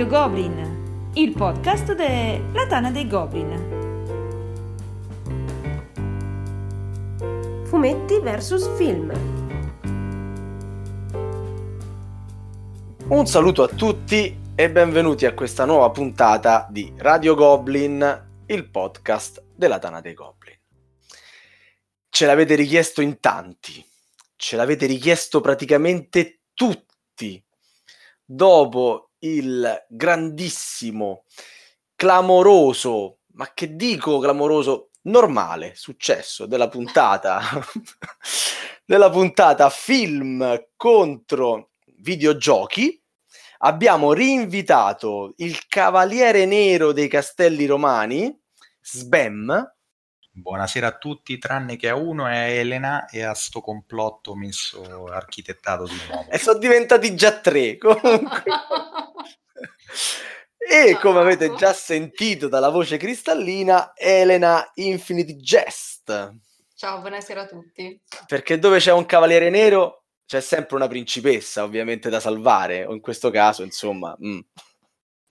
Radio Goblin, il podcast della Tana dei Goblin. Fumetti vs film. Un saluto a tutti e benvenuti a questa nuova puntata di Radio Goblin, il podcast della Tana dei Goblin. Ce l'avete richiesto in tanti, ce l'avete richiesto praticamente tutti. Dopo il grandissimo, clamoroso, ma che dico clamoroso, normale successo della puntata della puntata film contro videogiochi. Abbiamo rinvitato il cavaliere nero dei castelli romani Sbem Buonasera a tutti, tranne che a uno è Elena e a sto complotto messo architettato di nuovo. E sono diventati già tre, comunque. E come avete già sentito dalla voce cristallina, Elena Infinity Jest. Ciao, buonasera a tutti. Perché dove c'è un cavaliere nero c'è sempre una principessa, ovviamente, da salvare, o in questo caso, insomma... Mm.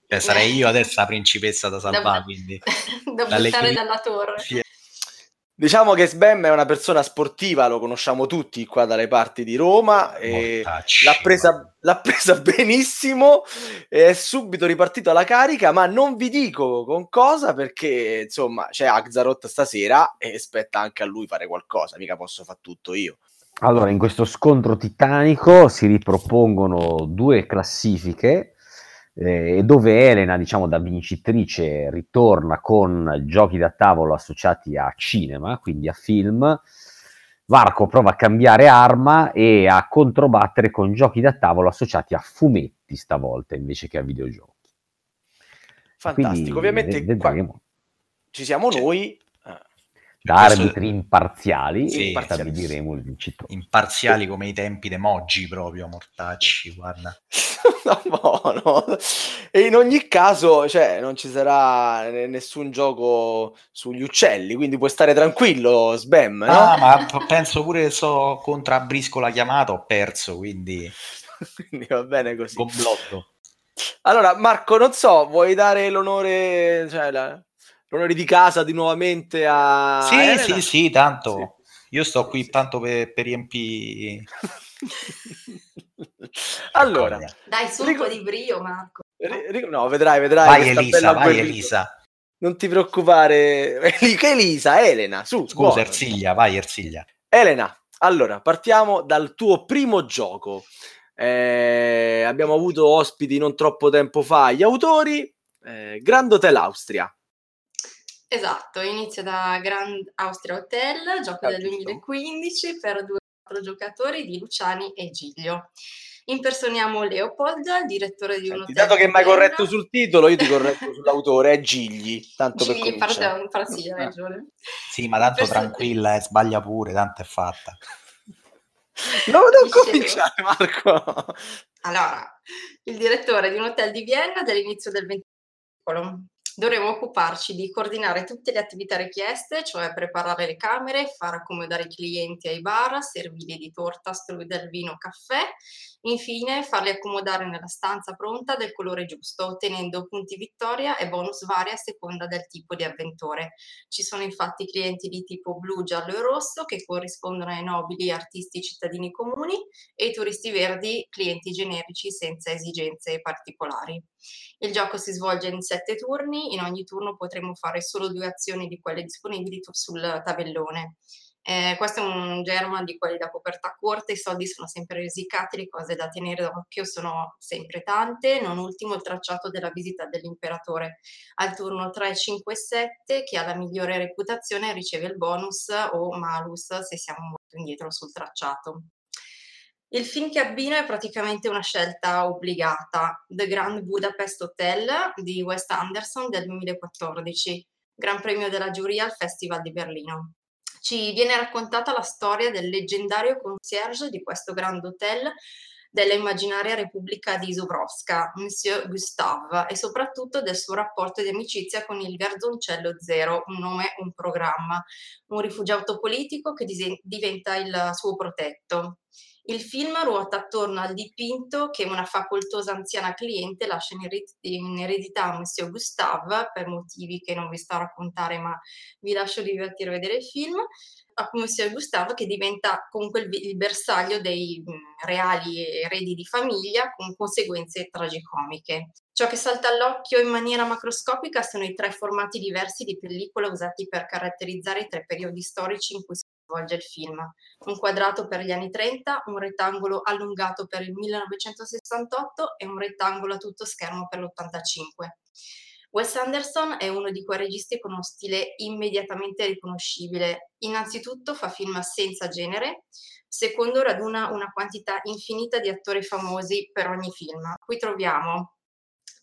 Cioè, sarei io adesso la principessa da salvare, da, quindi... da buttare dalla torre. Diciamo che Sbem è una persona sportiva, lo conosciamo tutti qua dalle parti di Roma. l'ha, presa, l'ha presa benissimo, è subito ripartito alla carica, ma non vi dico con cosa perché insomma c'è Axaroth stasera e spetta anche a lui fare qualcosa, mica posso fare tutto io. Allora, in questo scontro titanico si ripropongono due classifiche eh, dove Elena, diciamo da vincitrice, ritorna con giochi da tavolo associati a cinema, quindi a film. Varco prova a cambiare arma e a controbattere con giochi da tavolo associati a fumetti stavolta invece che a videogiochi. Fantastico, quindi, ovviamente de- ci siamo noi da arbitri imparziali sì, stabiliremo il vincitore. Imparziali come i tempi d'emoji proprio, mortacci, guarda. no, no. E in ogni caso, cioè, non ci sarà nessun gioco sugli uccelli, quindi puoi stare tranquillo, Sbam, no? Ah, ma penso pure che so contro a Briscola chiamato, ho perso, quindi... quindi va bene così. Complotto. Allora, Marco, non so, vuoi dare l'onore, cioè, la, l'onore di casa di nuovamente a Sì, Elena? sì, sì, tanto. Sì. Io sto qui tanto per, per riempire allora, dai su un po' di brio, Marco. no, vedrai, vedrai. Vai Elisa, vai Elisa. Non ti preoccupare. Che Elisa, Elena, su. Scusa, buono. Ersiglia, vai Ersiglia. Elena, allora, partiamo dal tuo primo gioco. Eh, abbiamo avuto ospiti non troppo tempo fa, gli autori. Eh, Grand Hotel Austria. Esatto, inizia da Grand Austria Hotel, gioco ah, del 2015 per due giocatori di Luciani e Giglio. Impersoniamo Leopold, il direttore di un hotel. Dato che mi hai corretto sul titolo, io ti corretto sull'autore, è Gigli. Tanto Gigli per parte, par- sì, hai ragione. Sì, ma tanto Person- tranquilla, eh, sbaglia pure, tanto è fatta. No, non cominciare, Marco. Allora, il direttore di un hotel di Vienna dall'inizio del XX secolo dovremo occuparci di coordinare tutte le attività richieste, cioè preparare le camere, far accomodare i clienti ai bar, servirli di torta, strudel, vino, caffè, infine farli accomodare nella stanza pronta del colore giusto, ottenendo punti vittoria e bonus vari a seconda del tipo di avventore. Ci sono infatti clienti di tipo blu, giallo e rosso che corrispondono ai nobili artisti cittadini comuni e i turisti verdi clienti generici senza esigenze particolari. Il gioco si svolge in sette turni, in ogni turno potremo fare solo due azioni di quelle disponibili sul tabellone. Eh, questo è un germa di quelli da coperta corta, i soldi sono sempre risicati, le cose da tenere d'occhio sono sempre tante, non ultimo il tracciato della visita dell'imperatore. Al turno 3, 5 e 7, chi ha la migliore reputazione riceve il bonus o malus se siamo molto indietro sul tracciato. Il film che abbino è praticamente una scelta obbligata, The Grand Budapest Hotel di Wes Anderson del 2014, Gran Premio della giuria al Festival di Berlino. Ci viene raccontata la storia del leggendario concierge di questo Grand Hotel della immaginaria Repubblica di Zubrovska, Monsieur Gustave, e soprattutto del suo rapporto di amicizia con il Garzoncello Zero, un nome, un programma, un rifugiato politico che diventa il suo protetto. Il film ruota attorno al dipinto che una facoltosa anziana cliente lascia in, ered- in eredità a Monsieur Gustave, per motivi che non vi sto a raccontare, ma vi lascio divertire a vedere il film, a Monsieur Gustave che diventa comunque il, bersaglio dei mh, reali eredi di famiglia con conseguenze tragicomiche. Ciò che salta all'occhio in maniera macroscopica sono i tre formati diversi di pellicola usati per caratterizzare i tre periodi storici in cui svolge il film. Un quadrato per gli anni 30, un rettangolo allungato per il 1968 e un rettangolo a tutto schermo per l'85. Wes Anderson è uno di quei registi con uno stile immediatamente riconoscibile. Innanzitutto fa film senza genere, secondo raduna una quantità infinita di attori famosi per ogni film. Qui troviamo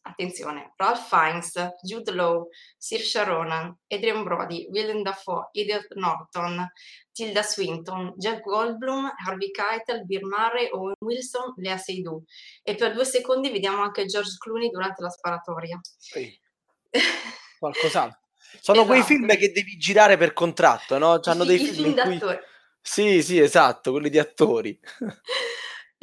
attenzione, Ralph Fiennes, Jude Law, Saoirse Ronan, Adrian Brody, Willem Dafoe, Edward Norton, Tilda Swinton, Jeff Goldblum, Harvey Keitel, Bill Murray, Owen Wilson, Lea Seydoux. E per due secondi vediamo anche George Clooney durante la sparatoria. Sì. Qualcos'altro. Sono esatto. quei film che devi girare per contratto, no? C'hanno I, dei film, film in cui... Sì, sì, esatto, quelli di attori.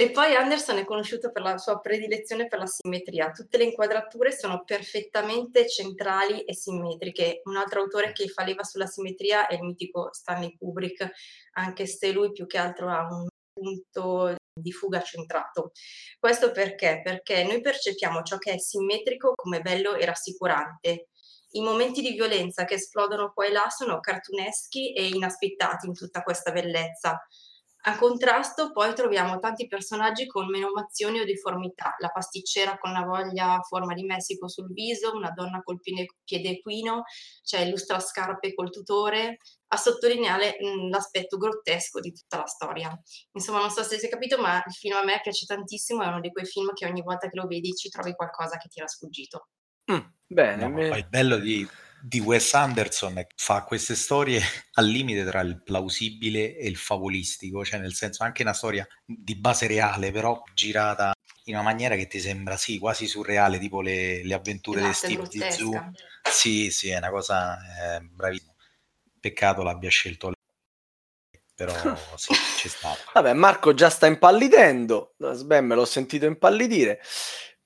E poi Anderson è conosciuto per la sua predilezione per la simmetria. Tutte le inquadrature sono perfettamente centrali e simmetriche. Un altro autore che fa leva sulla simmetria è il mitico Stanley Kubrick, anche se lui più che altro ha un punto di fuga centrato. Questo perché? Perché noi percepiamo ciò che è simmetrico come bello e rassicurante. I momenti di violenza che esplodono qua e là sono cartuneschi e inaspettati in tutta questa bellezza. A contrasto poi troviamo tanti personaggi con menomazioni o deformità, la pasticcera con la voglia a forma di Messico sul viso, una donna col piede equino, c'è cioè il scarpe col tutore, a sottolineare mh, l'aspetto grottesco di tutta la storia. Insomma, non so se si è capito, ma il film a me piace tantissimo, è uno di quei film che ogni volta che lo vedi ci trovi qualcosa che ti era sfuggito. Mm, bene, no, me... il bello di, di Wes Anderson fa queste storie al limite tra il plausibile e il favolistico, cioè nel senso anche una storia di base reale, però girata in una maniera che ti sembra sì, quasi surreale, tipo le, le avventure esatto, di Steve Zissou. Sì, sì, è una cosa eh, bravissima. Peccato l'abbia scelto lei, però sì, c'è stato. Vabbè, Marco già sta impallidendo, Sbem l'ho sentito impallidire.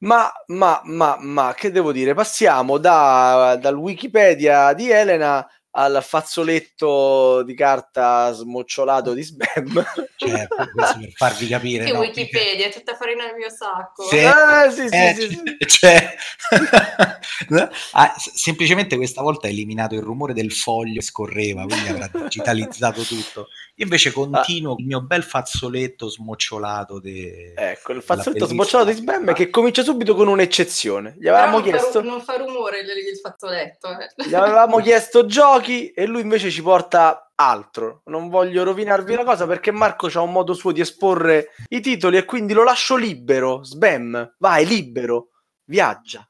Ma, ma, ma, ma, che devo dire? Passiamo da, dal Wikipedia di Elena al fazzoletto di carta smocciolato di spam. Certo, questo per farvi capire. Che no? Wikipedia, è tutta farina nel mio sacco. Sì, ah, sì, eh, sì, sì, cioè, ah, semplicemente questa volta ha eliminato il rumore del foglio che scorreva, quindi avrà digitalizzato tutto. Io invece continuo ah. il mio bel fazzoletto smocciolato. De... Ecco, il fazzoletto smocciolato di spam che comincia subito con un'eccezione. Gli avevamo non chiesto... Fa, non fa rumore il fazzoletto. Eh. Gli avevamo chiesto giochi e lui invece ci porta altro. Non voglio rovinarvi la cosa perché Marco ha un modo suo di esporre i titoli e quindi lo lascio libero. Sbam, vai libero, viaggia.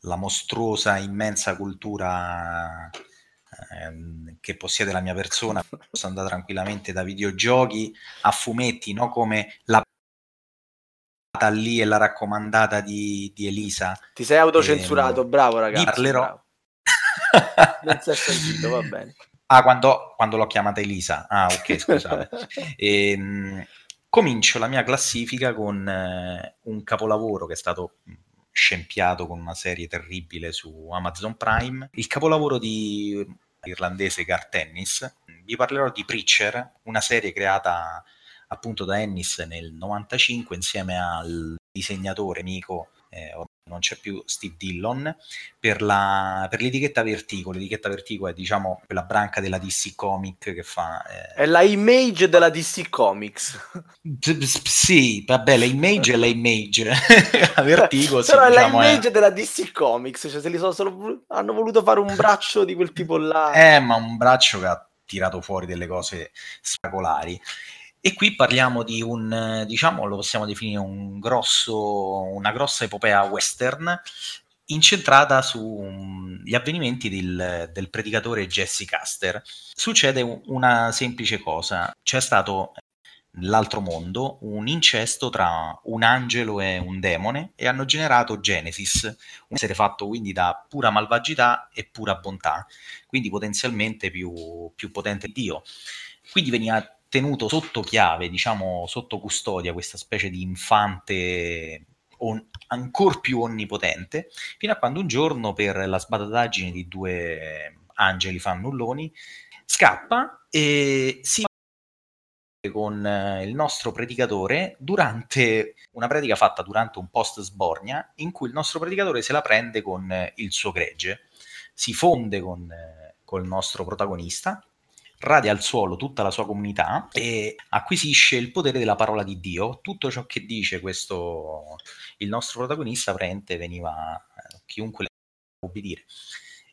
La mostruosa, immensa cultura ehm, che possiede la mia persona posso andare tranquillamente da videogiochi a fumetti, no? come la lì e la raccomandata di, di Elisa. Ti sei autocensurato, eh, bravo ragazzi. Parlerò. Bravo. Non si è sentito, va bene. Ah, quando, quando l'ho chiamata Elisa. Ah, ok, scusate. ehm, comincio la mia classifica con eh, un capolavoro che è stato scempiato con una serie terribile su Amazon Prime. Il capolavoro di irlandese Gar Tennis. Vi parlerò di Preacher, una serie creata appunto da Ennis nel 95 insieme al disegnatore amico eh, non c'è più Steve Dillon, per, la, per, l'etichetta Vertigo. L'etichetta Vertigo è diciamo quella branca della DC Comic che fa... Eh... È la image della DC Comics. sì, vabbè, la image è la image. Vertigo, sì, Però è diciamo, la image è... della DC Comics, cioè se li sono solo... hanno voluto fare un braccio di quel tipo là. Eh, ma un braccio che ha tirato fuori delle cose spettacolari. E qui parliamo di un, diciamo, lo possiamo definire un grosso, una grossa epopea western incentrata sugli avvenimenti del, del, predicatore Jesse Caster. Succede una semplice cosa, c'è stato nell'altro mondo un incesto tra un angelo e un demone e hanno generato Genesis, un essere fatto quindi da pura malvagità e pura bontà, quindi potenzialmente più, più potente di Dio. Quindi veniva tenuto sotto chiave, diciamo sotto custodia, questa specie di infante on- ancora più onnipotente, fino a quando un giorno per la sbadataggine di due angeli fannulloni scappa e si con il nostro predicatore durante una predica fatta durante un post sbornia in cui il nostro predicatore se la prende con il suo gregge, si fonde con, col nostro protagonista, radia al suolo tutta la sua comunità e acquisisce il potere della parola di Dio. Tutto ciò che dice questo il nostro protagonista praticamente veniva chiunque le obbedire.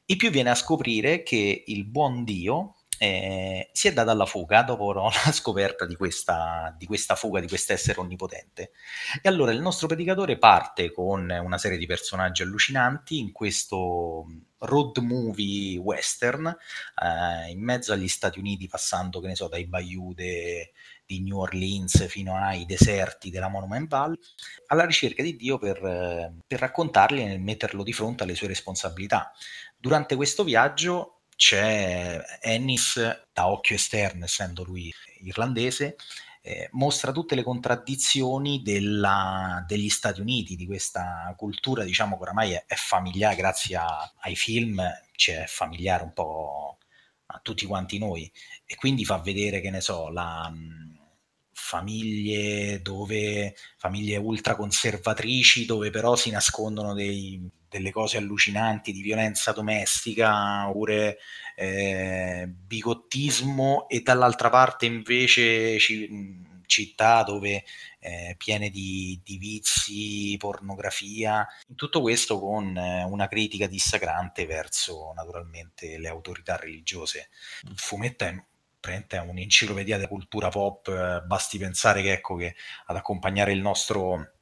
E più viene a scoprire che il buon Dio eh, si è data alla fuga dopo la scoperta di questa, di questa fuga, di quest'essere onnipotente. E allora il nostro predicatore parte con una serie di personaggi allucinanti in questo road movie western eh, in mezzo agli Stati Uniti, passando, che ne so, dai bayou di New Orleans fino ai deserti della Monument Valley, alla ricerca di Dio per, per raccontargli e metterlo di fronte alle sue responsabilità. Durante questo viaggio c'è Ennis da occhio esterno, essendo lui irlandese, eh, mostra tutte le contraddizioni della, degli Stati Uniti, di questa cultura, diciamo che oramai è, è familiare grazie a, ai film, c'è cioè familiare un po' a tutti quanti noi. E quindi fa vedere, che ne so, la famiglie dove famiglie ultraconservatrici dove però si nascondono dei, delle cose allucinanti di violenza domestica oppure eh, bigottismo e dall'altra parte invece ci, città dove eh, piene di, di, vizi, pornografia, tutto questo con eh, una critica dissacrante verso naturalmente le autorità religiose. Il fumetto è è un'enciclopedia della cultura pop, eh, basti pensare che, ecco, che ad accompagnare il nostro,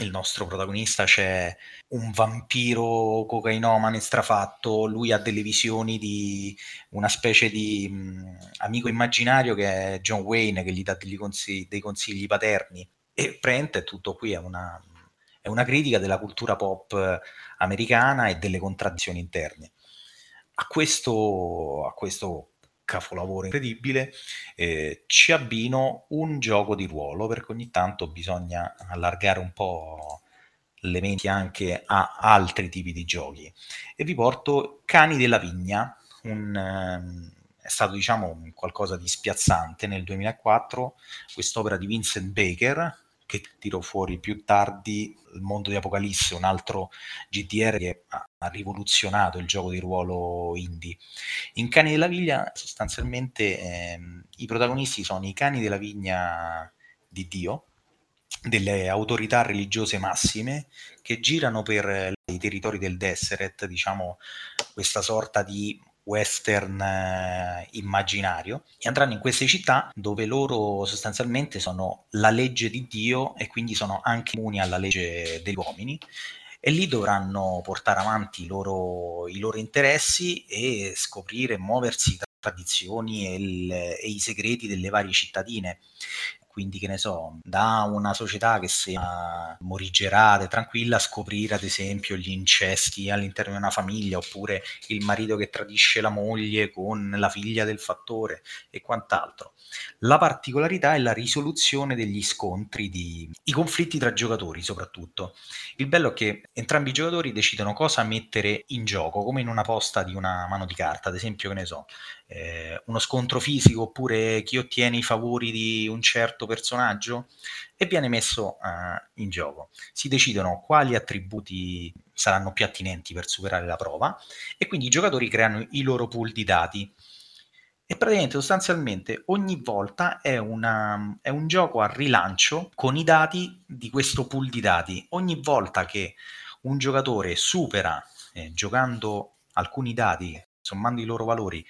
il nostro protagonista c'è un vampiro cocainomane strafatto, lui ha delle visioni di una specie di mh, amico immaginario che è John Wayne che gli dà consigli, dei consigli paterni e praticamente tutto qui è una, è una critica della cultura pop americana e delle contraddizioni interne. A questo, a questo capolavoro incredibile, eh, ci abbino un gioco di ruolo perché ogni tanto bisogna allargare un po' le menti anche a altri tipi di giochi. E vi porto Cani della Vigna, un, eh, è stato diciamo qualcosa di spiazzante nel 2004, quest'opera di Vincent Baker, che tirò fuori più tardi il mondo di Apocalisse, un altro GDR che ha, rivoluzionato il gioco di ruolo indie. In Cani della Vigna sostanzialmente ehm, i protagonisti sono i cani della vigna di Dio, delle autorità religiose massime che girano per i territori del Desseret, diciamo questa sorta di western eh, immaginario e andranno in queste città dove loro sostanzialmente sono la legge di Dio e quindi sono anche immuni alla legge degli uomini e lì dovranno portare avanti i loro, i loro interessi e scoprire, muoversi tra tradizioni e, il, e i segreti delle varie cittadine quindi che ne so, da una società che sia morigerata e tranquilla, scoprire ad esempio gli incesti all'interno di una famiglia, oppure il marito che tradisce la moglie con la figlia del fattore e quant'altro. La particolarità è la risoluzione degli scontri, di... i conflitti tra giocatori soprattutto. Il bello è che entrambi i giocatori decidono cosa mettere in gioco, come in una posta di una mano di carta, ad esempio, che ne so, eh, uno scontro fisico oppure chi ottiene i favori di un certo personaggio e viene messo uh, in gioco. Si decidono quali attributi saranno più attinenti per superare la prova e quindi i giocatori creano i loro pool di dati. E praticamente sostanzialmente ogni volta è, una, è un gioco a rilancio con i dati di questo pool di dati. Ogni volta che un giocatore supera, eh, giocando alcuni dati, sommando i loro valori,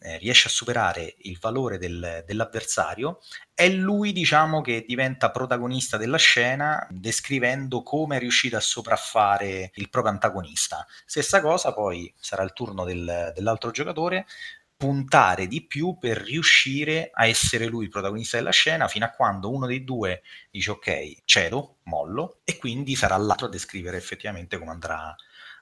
eh, riesce a superare il valore del, dell'avversario, è lui, diciamo, che diventa protagonista della scena, descrivendo come è riuscito a sopraffare il proprio antagonista. Stessa cosa, poi sarà il turno del, dell'altro giocatore puntare di più per riuscire a essere lui il protagonista della scena fino a quando uno dei due dice ok, cedo, mollo e quindi sarà l'altro a descrivere effettivamente come andrà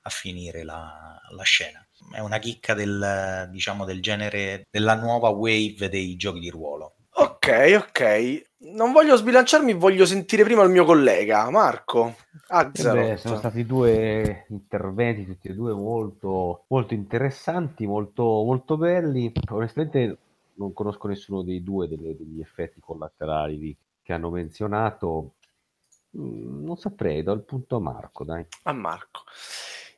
a finire la, la scena è una chicca del, diciamo, del genere della nuova wave dei giochi di ruolo. Ok, ok. Non voglio sbilanciarmi, voglio sentire prima il mio collega, Marco. Eh beh, sono stati due interventi, tutti e due molto, molto interessanti, molto, molto belli. Onestamente non conosco nessuno dei due delle, degli effetti collaterali che hanno menzionato. Mm, non saprei, do il punto a Marco, dai. A Marco.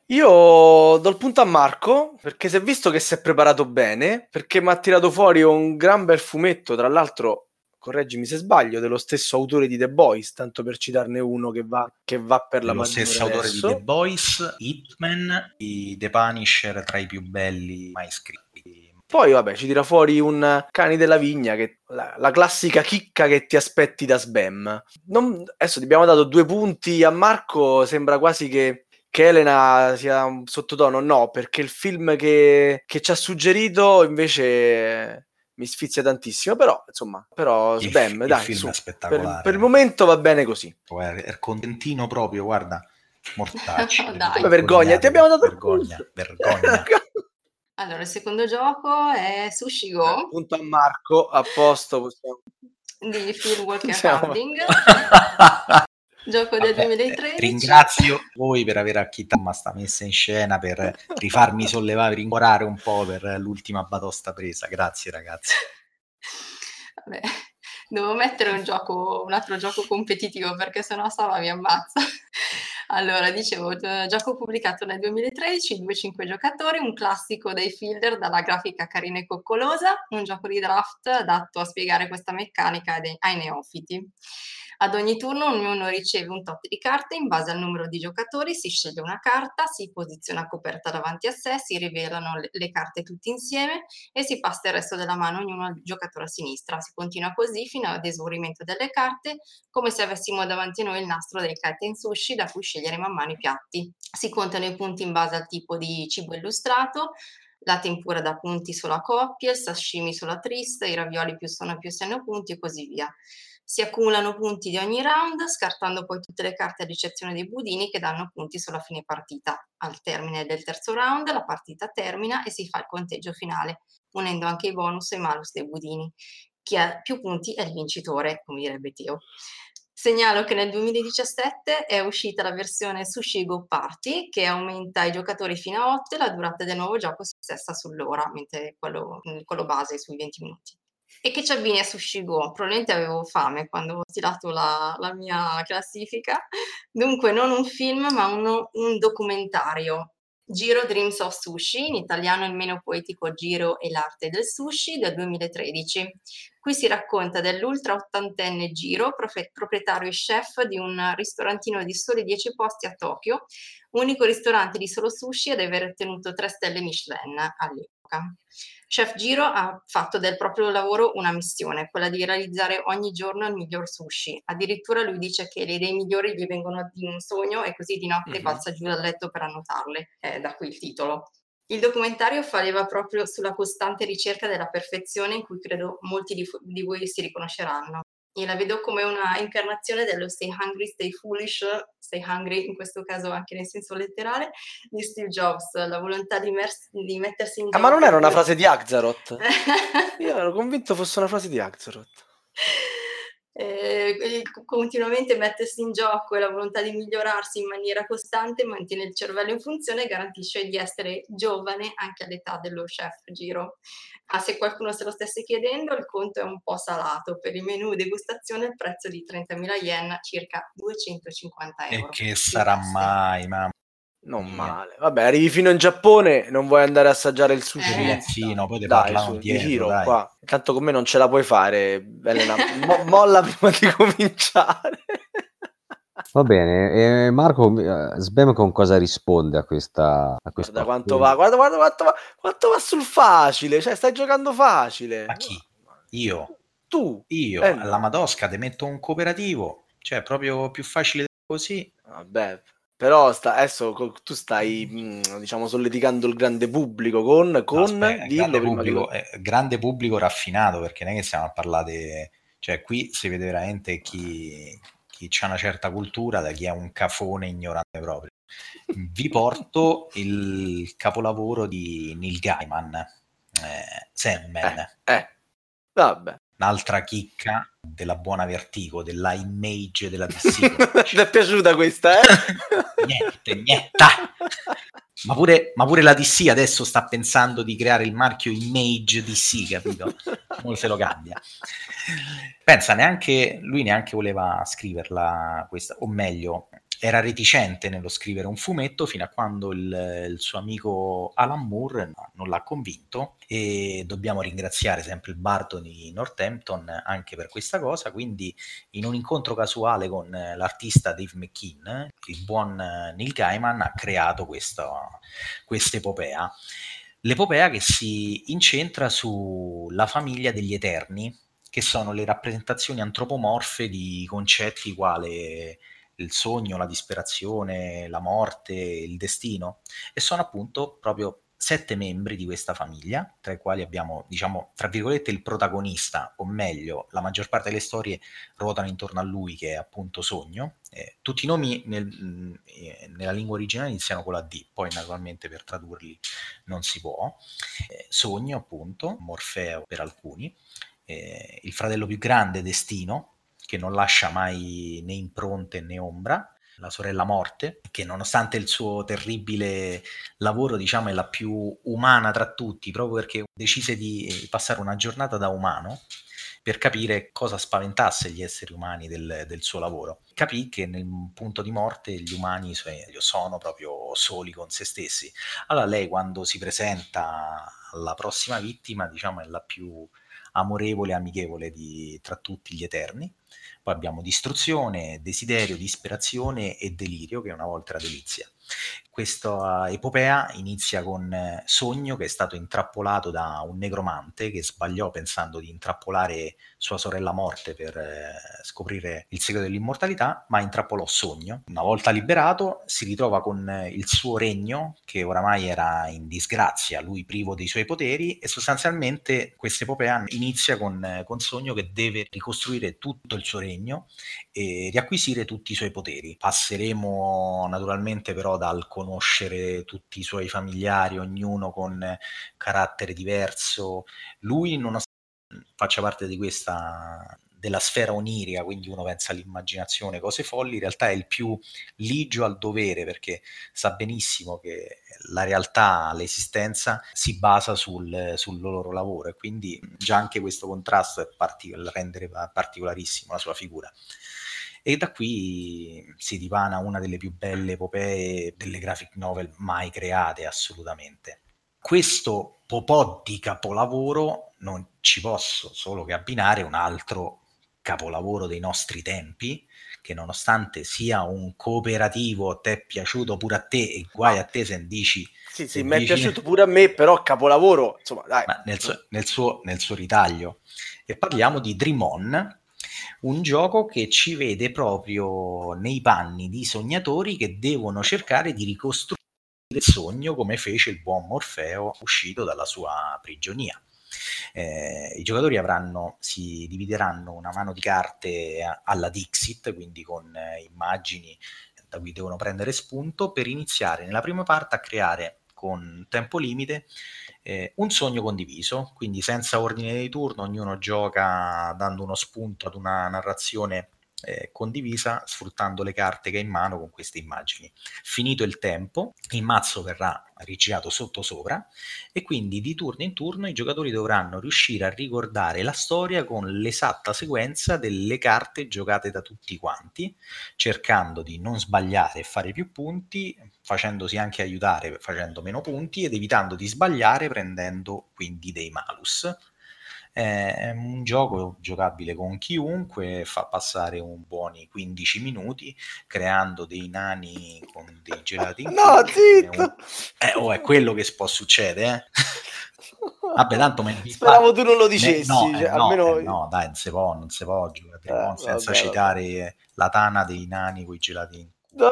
Io do il punto a Marco perché si è visto che si è preparato bene, perché mi ha tirato fuori un gran bel fumetto, tra l'altro, correggimi se sbaglio, dello stesso autore di The Boys, tanto per citarne uno che va, che va per la Lo stesso autore di The Boys, Hitman, di The Punisher tra i più belli mai scritti. Poi, vabbè, ci tira fuori un Cani della Vigna, che la, la classica chicca che ti aspetti da Sbam. Non, adesso ti abbiamo dato due punti a Marco, sembra quasi che che Elena sia un sottotono, no, perché il film che, che ci ha suggerito invece mi sfizia tantissimo, però insomma, però il, Sbam, il dai, film su, è spettacolare. Per, per, il momento va bene così. È contentino proprio, guarda, mortacci. Come vergogna, ti abbiamo dato vergogna, vergogna. Allora, il secondo gioco è Sushi Go. Punto a Marco, a posto. Possiamo... Di Phil Walker Harding. Gioco del Vabbè, 2013. Ringrazio voi per aver acchittato questa messa in scena, per rifarmi sollevare, rincuorare un po' per l'ultima batosta presa. Grazie ragazzi. Vabbè, devo mettere un gioco, un altro gioco competitivo perché sennò Sava mi ammazza. Allora, dicevo, gioco pubblicato nel 2013, 2-5 giocatori, un classico dei fielder dalla grafica carina e coccolosa, un gioco di draft adatto a spiegare questa meccanica ai neofiti. Ad ogni turno ognuno riceve un tot di carte, in base al numero di giocatori si sceglie una carta, si posiziona coperta davanti a sé, si rivelano le, carte tutte insieme e si passa il resto della mano ognuno al giocatore a sinistra. Si continua così fino ad esaurimento delle carte, come se avessimo davanti a noi il nastro del kaiten sushi da cui scegliere man mano i piatti. Si contano i punti in base al tipo di cibo illustrato, la tempura da punti sulla coppia, il sashimi sulla trista, i ravioli più sono più se punti e così via. Si accumulano punti di ogni round, scartando poi tutte le carte a ricezione dei budini che danno punti sulla fine partita. Al termine del terzo round la partita termina e si fa il conteggio finale, unendo anche i bonus e i malus dei budini. Chi ha più punti è il vincitore, come direbbe Teo. Segnalo che nel 2017 è uscita la versione Sushi Go Party che aumenta i giocatori fino a 8 e la durata del nuovo gioco si stessa sull'ora, mentre quello, quello base è sui 20 minuti. E che ci a Sushi Go? Probabilmente avevo fame quando ho stilato la, la mia classifica. Dunque, non un film, ma uno, un documentario. Giro Dreams of Sushi, in italiano il meno poetico Giro e l'arte del sushi, del 2013. Qui si racconta dell'ultra ottantenne Giro, profe- proprietario e chef di un ristorantino di soli 10 posti a Tokyo, unico ristorante di solo sushi ad aver ottenuto 3 stelle Michelin all'epoca. Chef Giro ha fatto del proprio lavoro una missione, quella di realizzare ogni giorno il miglior sushi. Addirittura lui dice che le idee migliori gli vengono di un sogno e così di notte mm-hmm. balza giù dal letto per annotarle. Eh, da qui il titolo. Il documentario fa leva proprio sulla costante ricerca della perfezione in cui credo molti di, di voi si riconosceranno. Io la vedo come una incarnazione dello stay hungry, stay foolish, stay hungry in questo caso anche nel senso letterale, di Steve Jobs, la volontà di, mer- di mettersi in. Ah, ma non era una frase di Axaroth? Io ero convinto fosse una frase di Axaroth. Eh, continuamente mettersi in gioco e la volontà di migliorarsi in maniera costante mantiene il cervello in funzione e garantisce di essere giovane anche all'età dello chef Giro. Ma se qualcuno se lo stesse chiedendo, il conto è un po' salato. Per i menù degustazione il prezzo di 30.000 yen, circa 250 euro. E che sarà mai, mamma? Non male. Vabbè, arrivi fino in Giappone, non vuoi andare a assaggiare il sushi? Eh, sì, no, poi ti dai, su, dietro, di giro, qua. Tanto con me non ce la puoi fare, Elena. Mo- molla prima di cominciare. Va bene, e Marco, eh, Sbem con cosa risponde a questa... A questa guarda quanto va, guarda, guarda quanto va, quanto va sul facile, cioè stai giocando facile. Ma chi? Io? Tu? Io, eh, alla Madosca ti metto un cooperativo, cioè proprio più facile così. Vabbè, però sta, adesso tu stai, mm, diciamo, solleticando il grande pubblico con... con Aspetta, grande, pubblico, che... eh, grande pubblico raffinato, perché non è che stiamo a parlare... Cioè, qui si vede veramente chi, chi ha una certa cultura da chi è un cafone ignorante proprio. Vi porto il capolavoro di Neil Gaiman, eh, Sandman. Eh, eh. Vabbè. Un'altra chicca della buona Vertigo, della image della DC. Ti è piaciuta questa, eh? niente, niente. Ma pure, ma pure, la DC adesso sta pensando di creare il marchio Image DC, capito? Non se lo cambia. Pensa, neanche lui neanche voleva scriverla questa, o meglio, era reticente nello scrivere un fumetto fino a quando il, il, suo amico Alan Moore non l'ha convinto e dobbiamo ringraziare sempre il Barton di Northampton anche per questa cosa, quindi in un incontro casuale con l'artista Dave McKean, il buon Neil Gaiman ha creato questa epopea. L'epopea che si incentra sulla famiglia degli Eterni, che sono le rappresentazioni antropomorfe di concetti quale il sogno, la disperazione, la morte, il destino, e sono appunto proprio sette membri di questa famiglia, tra i quali abbiamo, diciamo, tra virgolette, il protagonista, o meglio, la maggior parte delle storie ruotano intorno a lui, che è appunto Sogno. Eh, tutti i nomi nel, nella lingua originale iniziano con la D, poi naturalmente per tradurli non si può. Eh, Sogno, appunto, Morfeo per alcuni, eh, il fratello più grande, Destino, che non lascia mai né impronte né ombra, la sorella Morte, che nonostante il suo terribile lavoro, diciamo, è la più umana tra tutti, proprio perché decise di passare una giornata da umano per capire cosa spaventasse gli esseri umani del, del, suo lavoro. Capì che nel punto di morte gli umani sono proprio soli con se stessi. Allora lei quando si presenta alla prossima vittima, diciamo, è la più amorevole e amichevole di, tra tutti gli eterni poi abbiamo distruzione, desiderio, disperazione e delirio, che una volta era delizia. Questa epopea inizia con eh, Sogno che è stato intrappolato da un negromante che sbagliò pensando di intrappolare sua sorella morte per eh, scoprire il segreto dell'immortalità, ma intrappolò Sogno. Una volta liberato si ritrova con eh, il suo regno che oramai era in disgrazia, lui privo dei suoi poteri e sostanzialmente questa epopea inizia con, con Sogno che deve ricostruire tutto il suo regno e riacquisire tutti i suoi poteri. Passeremo naturalmente però dal conoscere tutti i suoi familiari, ognuno con carattere diverso. Lui, nonostante faccia parte di questa della sfera onirica, quindi uno pensa all'immaginazione, cose folli, in realtà è il più ligio al dovere perché sa benissimo che la realtà, l'esistenza si basa sul, sul loro lavoro e quindi già anche questo contrasto è partic- rende particolarissimo la sua figura e da qui si divana una delle più belle epopee delle graphic novel mai create assolutamente. Questo popò di capolavoro non ci posso solo che abbinare un altro capolavoro dei nostri tempi, che nonostante sia un cooperativo, a te è piaciuto pure a te e guai a te se dici... Sì, sì, mi è piaciuto pure a me, però capolavoro, insomma, dai. Nel suo, nel, suo, nel suo ritaglio. E parliamo di Dream On, un gioco che ci vede proprio nei panni di sognatori che devono cercare di ricostruire il sogno come fece il buon Morfeo uscito dalla sua prigionia. Eh, I giocatori avranno, si divideranno una mano di carte alla Dixit, quindi con eh, immagini da cui devono prendere spunto, per iniziare nella prima parte a creare con tempo limite eh, un sogno condiviso, quindi senza ordine di turno, ognuno gioca dando uno spunto ad una narrazione eh, condivisa sfruttando le carte che ha in mano con queste immagini. Finito il tempo, il mazzo verrà rigirato sotto sopra e quindi di turno in turno i giocatori dovranno riuscire a ricordare la storia con l'esatta sequenza delle carte giocate da tutti quanti, cercando di non sbagliare e fare più punti, facendosi anche aiutare facendo meno punti ed evitando di sbagliare prendendo quindi dei malus è un gioco giocabile con chiunque, fa passare un buoni 15 minuti creando dei nani con dei gelati No, zitto! Un... Eh, oh, è quello che può succedere, eh? Vabbè, tanto me Speravo tu non lo dicessi. No, cioè, eh, no, almeno... eh, no, dai, non si può, non si può giocare eh, senza vabbè, citare vabbè. la tana dei nani con i gelati no.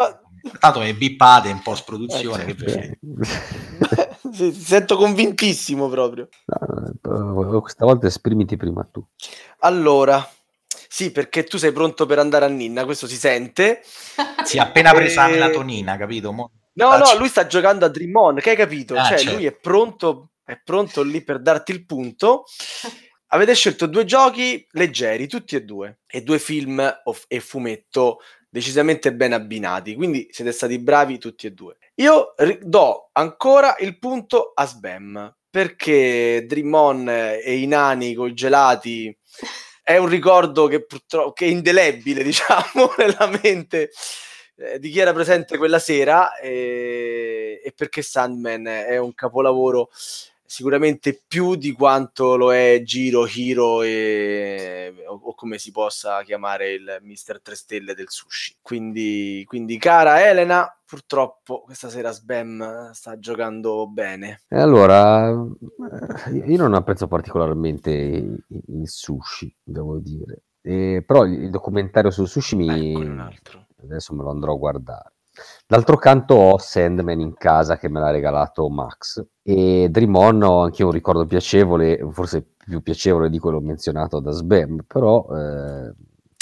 Tanto è bippate in post produzione. Eh, che sì, ti sento convintissimo proprio. No, questa volta esprimiti prima tu. Allora, sì, perché tu sei pronto per andare a Ninna, questo si sente. Si è appena presa e... la melatonina, capito? Mo... No, no, lui sta giocando a Dream On, che hai capito? Ah, cioè, certo. lui è pronto, è pronto lì per darti il punto. avete scelto due giochi leggeri, tutti e due, e due film of- e fumetto decisamente ben abbinati, quindi siete stati bravi tutti e due. Io do ancora il punto a Sbam, perché Dream On e i nani con i gelati è un ricordo che purtroppo che è indelebile, diciamo, nella mente eh, di chi era presente quella sera e, e perché Sandman è un capolavoro sicuramente più di quanto lo è Giro, Hiro e, o, o, come si possa chiamare il Mister Tre Stelle del sushi. Quindi, quindi, cara Elena, purtroppo questa sera Sbam sta giocando bene. E allora, eh, io non apprezzo particolarmente il sushi, devo dire. E, però il documentario sul sushi mi... Adesso me lo andrò a guardare. D'altro canto ho Sandman in casa che me l'ha regalato Max e Dream On ho anche un ricordo piacevole, forse più piacevole di quello menzionato da Sbam, però... Eh...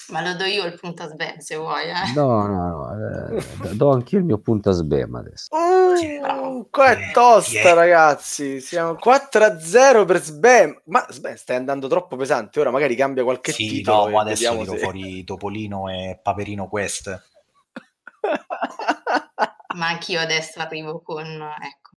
Ma lo do io il punto a Sbam se vuoi. Eh. No, no, no, eh, do anch'io il mio punto a Sbam adesso. Uh, qua è tosta ragazzi, siamo 4-0 per Sbam, ma Sbam stai andando troppo pesante, ora magari cambia qualche sì, titolo. no, adesso tiro se... fuori Topolino e Paperino Quest. Ma anch'io adesso arrivo con... Ecco.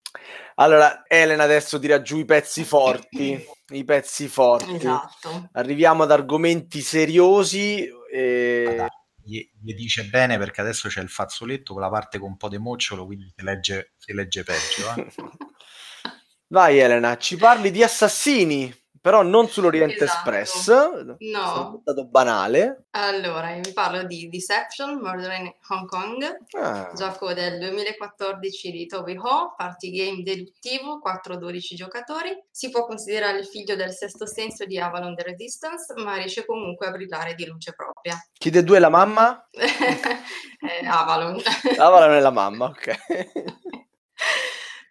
Allora, Elena adesso tira giù i pezzi forti, i pezzi forti. Esatto. Arriviamo ad argomenti seriosi. E... Gli, gli, dice bene perché adesso c'è il fazzoletto con la parte con un po' di mocciolo, quindi si legge, si legge peggio. Eh? Vai Elena, ci parli di assassini però non sull'Oriente esatto. Espress. No. È stato banale. Allora, vi parlo di Deception, Murder in Hong Kong, ah. gioco del 2014 di Toby Ho, party game deduttivo, 4-12 giocatori. Si può considerare il figlio del sesto senso di Avalon The Resistance, ma riesce comunque a brillare di luce propria. Chi dei due è la mamma? eh, Avalon. Avalon è la mamma, ok.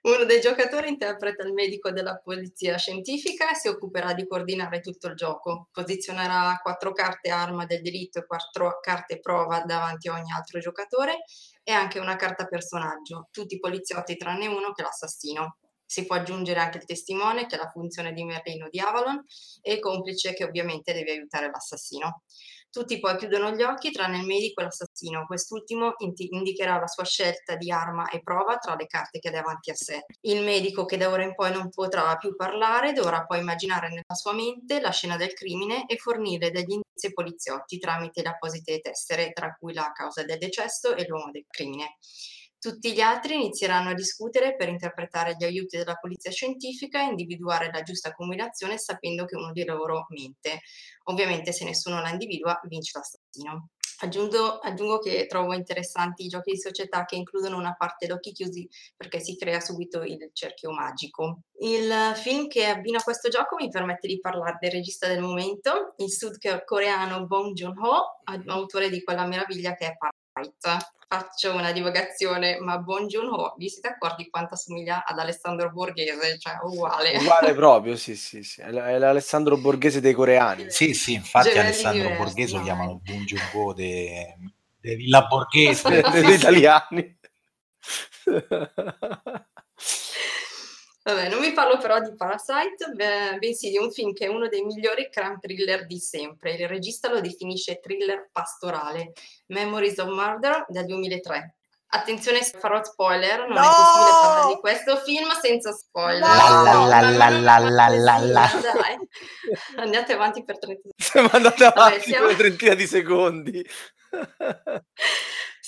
Uno dei giocatori interpreta il medico della polizia scientifica e si occuperà di coordinare tutto il gioco. Posizionerà quattro carte arma del diritto e quattro carte prova davanti a ogni altro giocatore e anche una carta personaggio, tutti poliziotti tranne uno che è l'assassino. Si può aggiungere anche il testimone, che è la funzione di Merlino di Avalon, e il complice, che ovviamente deve aiutare l'assassino. Tutti poi chiudono gli occhi tranne il medico e l'assassino. Quest'ultimo indicherà la sua scelta di arma e prova tra le carte che ha davanti a sé. Il medico, che da ora in poi non potrà più parlare, dovrà poi immaginare nella sua mente la scena del crimine e fornire degli indizi ai poliziotti tramite le apposite tessere, tra cui la causa del decesso e l'uomo del crimine. Tutti gli altri inizieranno a discutere per interpretare gli aiuti della polizia scientifica e individuare la giusta combinazione sapendo che uno di loro mente. Ovviamente se nessuno la individua vince l'assassino. Aggiungo, aggiungo, che trovo interessanti i giochi di società che includono una parte d'occhi chiusi perché si crea subito il cerchio magico. Il film che abbina questo gioco mi permette di parlare del regista del momento, il sudcoreano Bong Joon-ho, autore di quella meraviglia che è Parasite faccio una divagazione, ma Bon Joon-ho, vi siete accorti quanto assomiglia ad Alessandro Borghese? Cioè, uguale. Uguale proprio, sì, sì, sì. È l'Alessandro Borghese dei coreani. Sì, sì, infatti Gemelli Alessandro diversi, Borghese lo chiamano Bon Joon-ho de, de Villa Borghese. degli italiani. Vabbè, non vi parlo però di Parasite, bensì di un film che è uno dei migliori crime thriller di sempre. Il regista lo definisce thriller pastorale, Memories of Murder del 2003. Attenzione, farò spoiler, non no! è possibile parlare di questo film senza spoiler. No! La, la, la, la, la, la, Andate avanti per 30 secondi. Siamo andati avanti Vabbè, siamo... per trentina di secondi.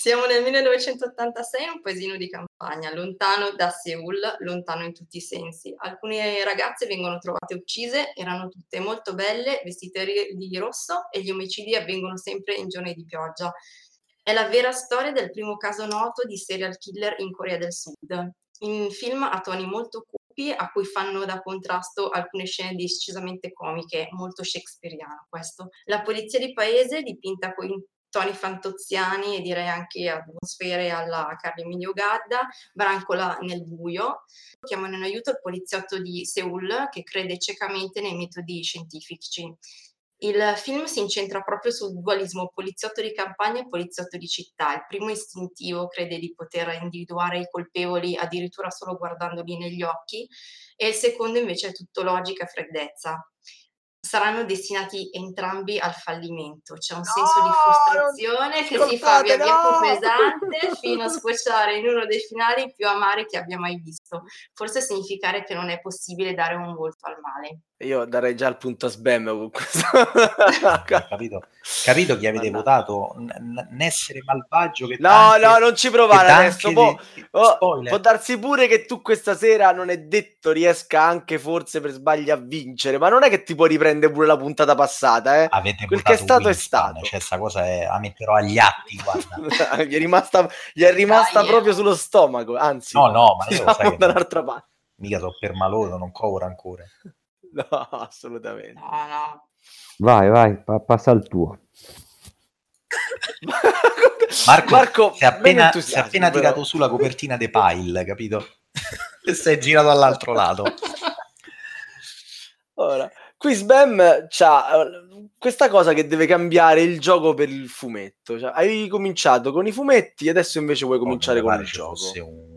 Siamo nel 1986, un paesino di campagna, lontano da Seoul, lontano in tutti i sensi. Alcune ragazze vengono trovate uccise, erano tutte molto belle, vestite di rosso e gli omicidi avvengono sempre in giorni di pioggia. È la vera storia del primo caso noto di serial killer in Corea del Sud. In film a toni molto cupi a cui fanno da contrasto alcune scene decisamente comiche, molto shakespeariano questo. La polizia di paese, dipinta con toni fantoziani e direi anche atmosfere alla Carlo Emilio Gadda, brancola nel buio. Chiamano in aiuto il poliziotto di Seoul che crede ciecamente nei metodi scientifici. Il film si incentra proprio sul dualismo poliziotto di campagna e poliziotto di città. Il primo istintivo crede di poter individuare i colpevoli addirittura solo guardandoli negli occhi e il secondo invece è tutto logica e freddezza saranno destinati entrambi al fallimento. C'è un No, senso di frustrazione che si fa via via più no! pesante fino a sfociare in uno dei finali più amari che abbia mai visto. Forse significare che non è possibile dare un volto al male. Io darei già il punto a Sbam con questo. capito, capito chi avete Mannaggia. votato? N- n- essere malvagio che No, dà anche- no, non ci provare adesso. mo- dei- oh, può darsi pure che tu questa sera non è detto riesca anche forse per sbaglio a vincere, ma non è che ti puoi riprendere pure la puntata passata, eh? avete Quel che è stato è Winston, stato. cioè sta cosa è, la metterò agli atti guarda gli è rimasta, gli è rimasta Dai, proprio sullo stomaco, anzi, no no ma io lo sai siamo che da non- un'altra parte. mica so per malodo non covro ancora No, assolutamente. No, no. Vai, vai, pa- passa al tuo. Marco, si è appena, si è appena però. tirato su la copertina dei Pile capito? e si è girato all'altro lato Ora, qui Sbam c'ha questa cosa che deve cambiare il gioco per il fumetto. Cioè, hai cominciato con i fumetti, adesso invece vuoi cominciare Oh, con il gioco. un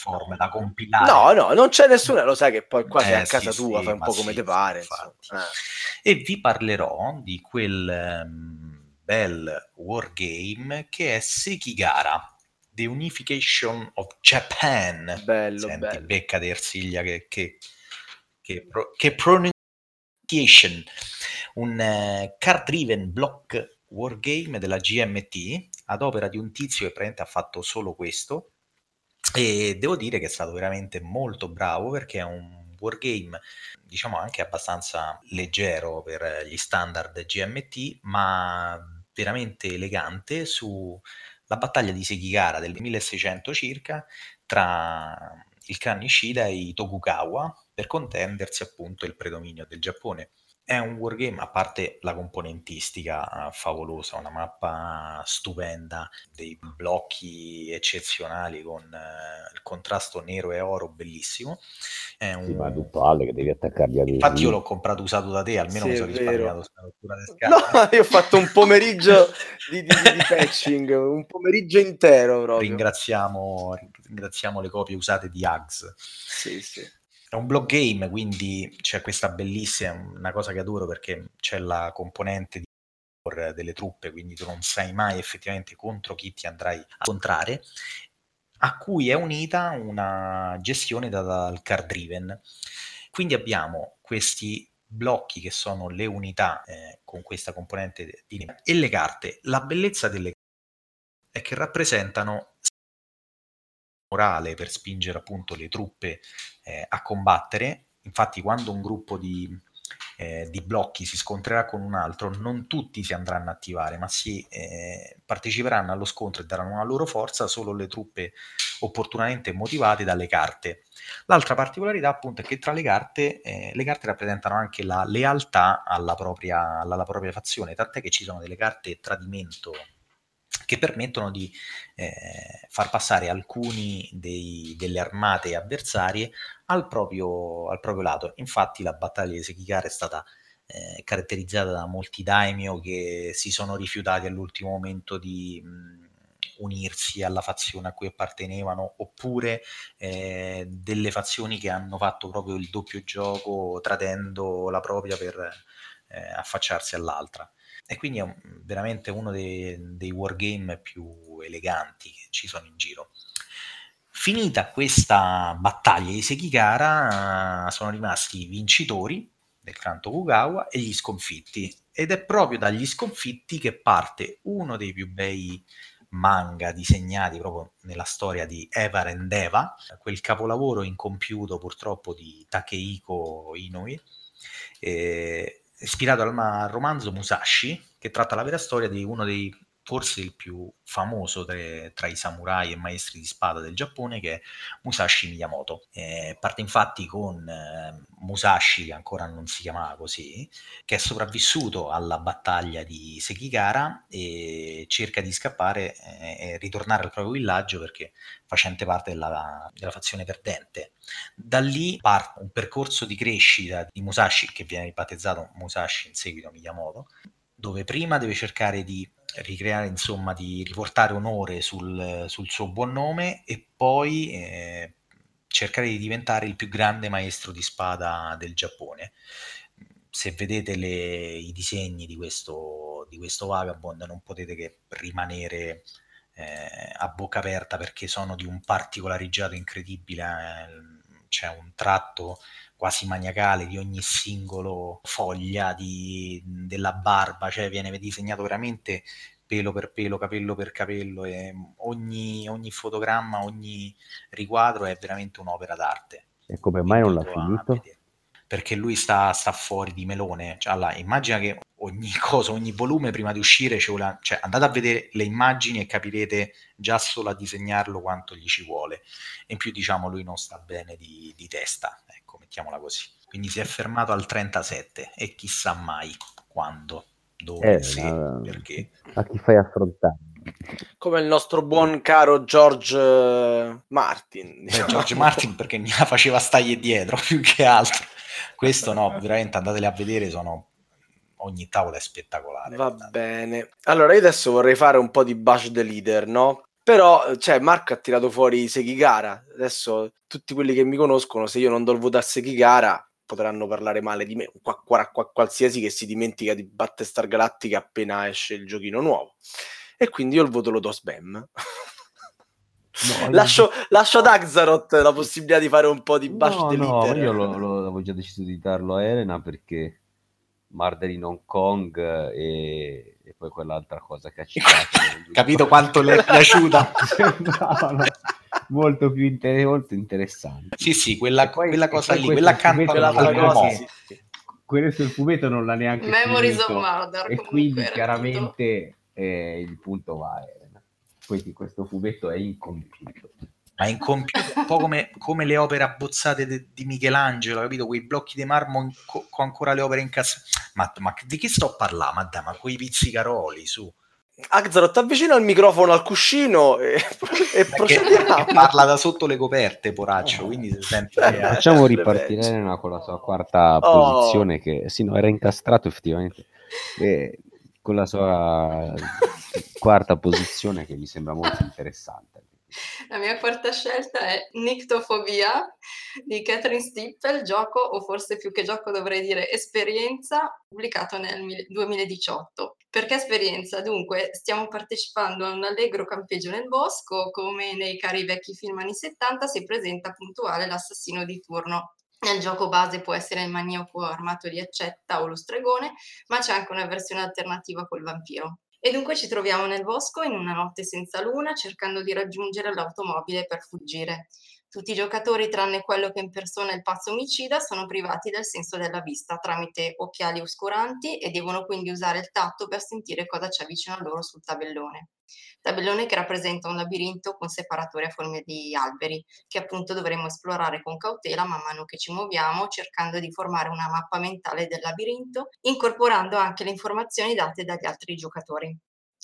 form da compilare No, no, non c'è nessuno, lo sai che poi qua sei Eh, a casa sì, tua, sì, fai un po' come sì, pare. infatti. insomma. Eh. e vi parlerò di quel ehm, bel wargame che è Sekigara The Unification of Japan Bello, Senti, bello. becca di Ersiglia che, che, che, pro- che pronunciation un eh, card driven block wargame della GMT ad opera di un tizio che praticamente ha fatto solo questo e devo dire che è stato veramente molto bravo perché è un wargame diciamo anche abbastanza leggero per gli standard GMT ma veramente elegante sulla battaglia di Sekigara del 1600 circa tra il clan Nishida e i Tokugawa per contendersi appunto il predominio del Giappone. È un wargame, a parte la componentistica eh, favolosa, una mappa stupenda, dei blocchi eccezionali con eh, il contrasto nero e oro bellissimo. È un... Sì, ma è tutto Ale che devi attaccargli a Infatti io l'ho comprato usato da te, almeno Sì, mi sono risparmiato sta rottura di scatola. No, io ho fatto un pomeriggio di, di- di patching, un pomeriggio intero proprio. Ringraziamo, ringraziamo le copie usate di Ags. Sì, sì. È un block game, quindi c'è questa bellissima, una cosa che adoro perché c'è la componente di delle truppe, quindi tu non sai mai effettivamente contro chi ti andrai a incontrare, a cui è unita una gestione data dal card driven. Quindi abbiamo questi blocchi che sono le unità eh, con questa componente di e le carte. La bellezza delle carte è che rappresentano morale per spingere appunto le truppe eh, a combattere. Infatti, quando un gruppo di, eh, di blocchi si scontrerà con un altro, non tutti si andranno a attivare, ma si eh, parteciperanno allo scontro e daranno la loro forza solo le truppe opportunamente motivate dalle carte. L'altra particolarità appunto è che tra le carte, eh, le carte rappresentano anche la lealtà alla propria, alla, alla propria fazione, tant'è che ci sono delle carte tradimento che permettono di eh, far passare alcuni dei, delle armate avversarie al proprio, al proprio lato. Infatti la battaglia di Sekigara è stata eh, caratterizzata da molti daimyo che si sono rifiutati all'ultimo momento di mh, unirsi alla fazione a cui appartenevano oppure eh, delle fazioni che hanno fatto proprio il doppio gioco tradendo la propria per eh, affacciarsi all'altra e quindi è un, veramente uno dei, dei wargame più eleganti che ci sono in giro. Finita questa battaglia di Sekigara, sono rimasti i vincitori del clan Tokugawa e gli sconfitti. Ed è proprio dagli sconfitti che parte uno dei più bei manga disegnati proprio nella storia di Eva Rendeva, quel capolavoro incompiuto purtroppo di Takehiko Inoue, eh, ispirato al, al romanzo Musashi, che tratta la vera storia di uno dei forse il più famoso tra, tra, i samurai e maestri di spada del Giappone, che è Musashi Miyamoto. Eh, parte infatti con eh, Musashi, che ancora non si chiamava così, che è sopravvissuto alla battaglia di Sekigara e cerca di scappare eh, e ritornare al proprio villaggio perché facente parte della, della fazione perdente. Da lì parte un percorso di crescita di Musashi, che viene ribattezzato Musashi in seguito a Miyamoto, dove prima deve cercare di ricreare, insomma, di riportare onore sul, sul suo buon nome e poi eh, cercare di diventare il più grande maestro di spada del Giappone. se vedete le, i disegni di questo, di questo Vagabond non potete che rimanere eh, a bocca aperta perché sono di un particolareggiato incredibile. Eh, c'è un tratto quasi maniacale di ogni singolo foglia di, della barba, cioè viene disegnato veramente pelo per pelo, capello per capello, e ogni, ogni fotogramma, ogni riquadro è veramente un'opera d'arte. E come mai non l'ha finito? Perché lui sta, sta, fuori di melone. Cioè, allora, immagina che ogni cosa, ogni volume prima di uscire, vuole, cioè, andate a vedere le immagini e capirete già solo a disegnarlo quanto gli ci vuole. E in più, diciamo, lui non sta bene di, di testa, mettiamola così. Quindi si è fermato al 37 e chissà mai quando, dove, eh, se, no, perché. A chi fai affrontare? Come il nostro buon caro George eh, Martin. Diciamo. Eh, George Martin perché mi la faceva staglie dietro più che altro. Questo no, veramente andatele a vedere, sono ogni tavola è spettacolare. Va bene. Allora, io adesso vorrei fare un po' di Bash the Leader, no? Però, cioè, Marco ha tirato fuori Sekigara. Adesso tutti quelli che mi conoscono, se io non do il voto a Sekigara, potranno parlare male di me. Qua, qua, qua, qualsiasi che si dimentica di Battestar Galactica appena esce il giochino nuovo. E quindi io il voto lo do spam. No, lascio, io... lascio, ad Axaroth la possibilità di fare un po' di bash no, no, io lo, lo, avevo già deciso di darlo a Elena perché Marder in Hong Kong e, e poi quell'altra cosa che ha citato. Capito quanto le è piaciuta? no, molto più inter- molto interessante. Sì, sì, quella, poi, quella cosa lì, quella accanto alla cosa, sì, sì. Quello sul fumetto non l'ha neanche Memories finito, of Murder. E quindi chiaramente eh, il punto va a Elena. Quindi questo fumetto è incompiuto ma incompiuto, un po' come, come, le opere abbozzate de, di Michelangelo, capito? Quei blocchi di marmo co, con ancora le opere in cassa. Ma, ma, di che sto a parlare? Ma dai, ma quei pizzicaroli, su. Axarot, avvicina il microfono al cuscino e, e procediamo. Parla da sotto le coperte, poraccio, quindi si sente... Eh, facciamo ripartire Elena con la sua quarta oh. posizione che, sì, no, era incastrato effettivamente, e con la sua quarta posizione che mi sembra molto interessante. La mia quarta scelta è Nictofobia di Catherine Stippel, gioco, o forse più che gioco dovrei dire esperienza, pubblicato nel 2018. Perché esperienza? Dunque, stiamo partecipando a un allegro campeggio nel bosco, come nei cari vecchi film anni 70 si presenta puntuale l'assassino di turno. Nel gioco base può essere il maniaco armato di accetta o lo stregone, ma c'è anche una versione alternativa col vampiro. E dunque ci troviamo nel bosco in una notte senza luna cercando di raggiungere l'automobile per fuggire. Tutti i giocatori, tranne quello che impersona il pazzo omicida, sono privati del senso della vista tramite occhiali oscuranti e devono quindi usare il tatto per sentire cosa c'è vicino a loro sul tabellone. Tabellone che rappresenta un labirinto con separatori a forma di alberi, che appunto dovremo esplorare con cautela man mano che ci muoviamo, cercando di formare una mappa mentale del labirinto, incorporando anche le informazioni date dagli altri giocatori.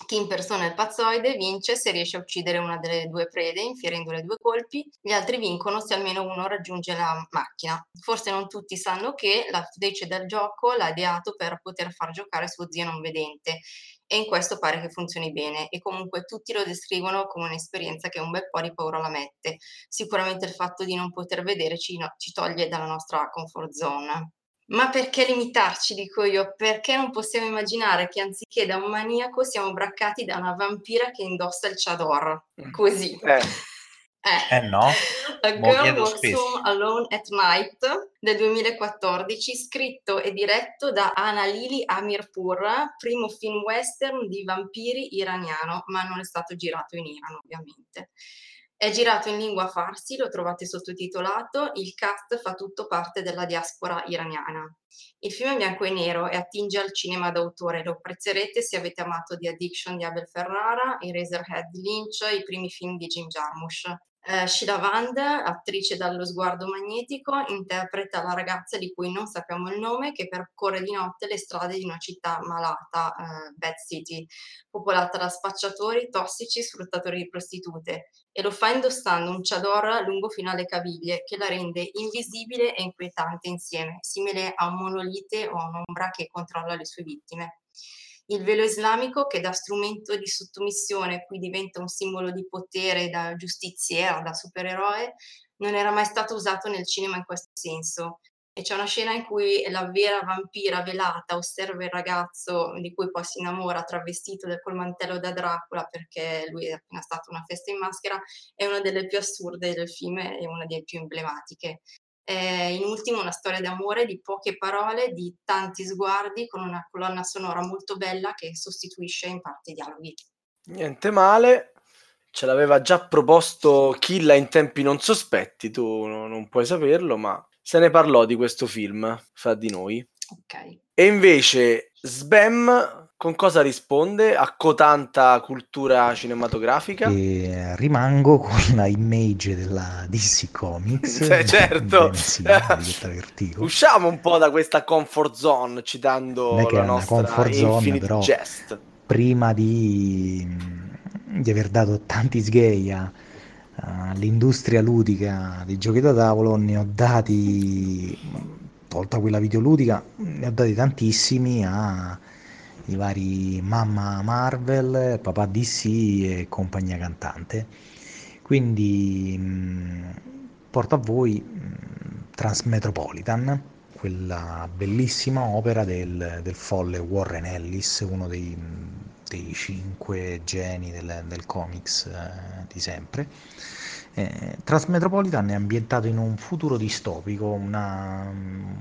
Chi impersona il pazzoide vince se riesce a uccidere una delle due prede, infierendole due colpi, gli altri vincono se almeno uno raggiunge la macchina. Forse non tutti sanno che l'autrice del gioco l'ha ideato per poter far giocare suo zio non vedente e in questo pare che funzioni bene e comunque tutti lo descrivono come un'esperienza che un bel po' di paura la mette. Sicuramente il fatto di non poter vedere ci, no, ci toglie dalla nostra comfort zone. Ma perché limitarci, dico io? Perché non possiamo immaginare che anziché da un maniaco siamo braccati da una vampira che indossa il chador? Mm. Così. Eh. Eh, eh no. A Girl Walks Home Alone at Night del 2014, scritto e diretto da Lili Amirpur, primo film western di vampiri iraniano, ma non è stato girato in Iran ovviamente. È girato in lingua farsi, lo trovate sottotitolato, il cast fa tutto parte della diaspora iraniana. Il film è bianco e nero e attinge al cinema d'autore, lo apprezzerete se avete amato The Addiction di Abel Ferrara, Eraserhead di Lynch, i primi film di Jim Jarmusch. Eh, Sheila Vand, attrice dallo sguardo magnetico, interpreta la ragazza di cui non sappiamo il nome che percorre di notte le strade di una città malata, eh, Bad City, popolata da spacciatori, tossici, sfruttatori di prostitute e lo fa indossando un chador lungo fino alle caviglie che la rende invisibile e inquietante insieme, simile a un monolite o a un'ombra che controlla le sue vittime. Il velo islamico, che da strumento di sottomissione qui diventa un simbolo di potere da giustiziera, da supereroe, non era mai stato usato nel cinema in questo senso. e c'è una scena in cui la vera vampira velata osserva il ragazzo di cui poi si innamora travestito col mantello da Dracula perché lui è appena stato a una festa in maschera, è una delle più assurde del film e una delle più emblematiche. È in ultimo una storia d'amore di poche parole, di tanti sguardi, con una colonna sonora molto bella che sostituisce in parte i dialoghi. Niente male, ce l'aveva già proposto Killa in tempi non sospetti, tu non puoi saperlo, ma se ne parlò di questo film fra di noi. Ok. E invece Sbam con cosa risponde a cotanta cultura cinematografica? E rimango con la image della DC Comics. Cioè, certo. Usciamo un po' da questa comfort zone citando la nostra comfort zone, però Jest. Prima di, di aver dato tanti sgay a all'industria ludica dei giochi da tavolo ne ho dati, tolta quella videoludica, ne ho dati tantissimi a i vari mamma Marvel, papà DC e compagnia cantante. Quindi mh, porto a voi mh, Transmetropolitan, quella bellissima opera del, del folle Warren Ellis, uno dei dei cinque geni del, del comics eh, di sempre. Eh, Transmetropolitan è ambientato in un futuro distopico, una, un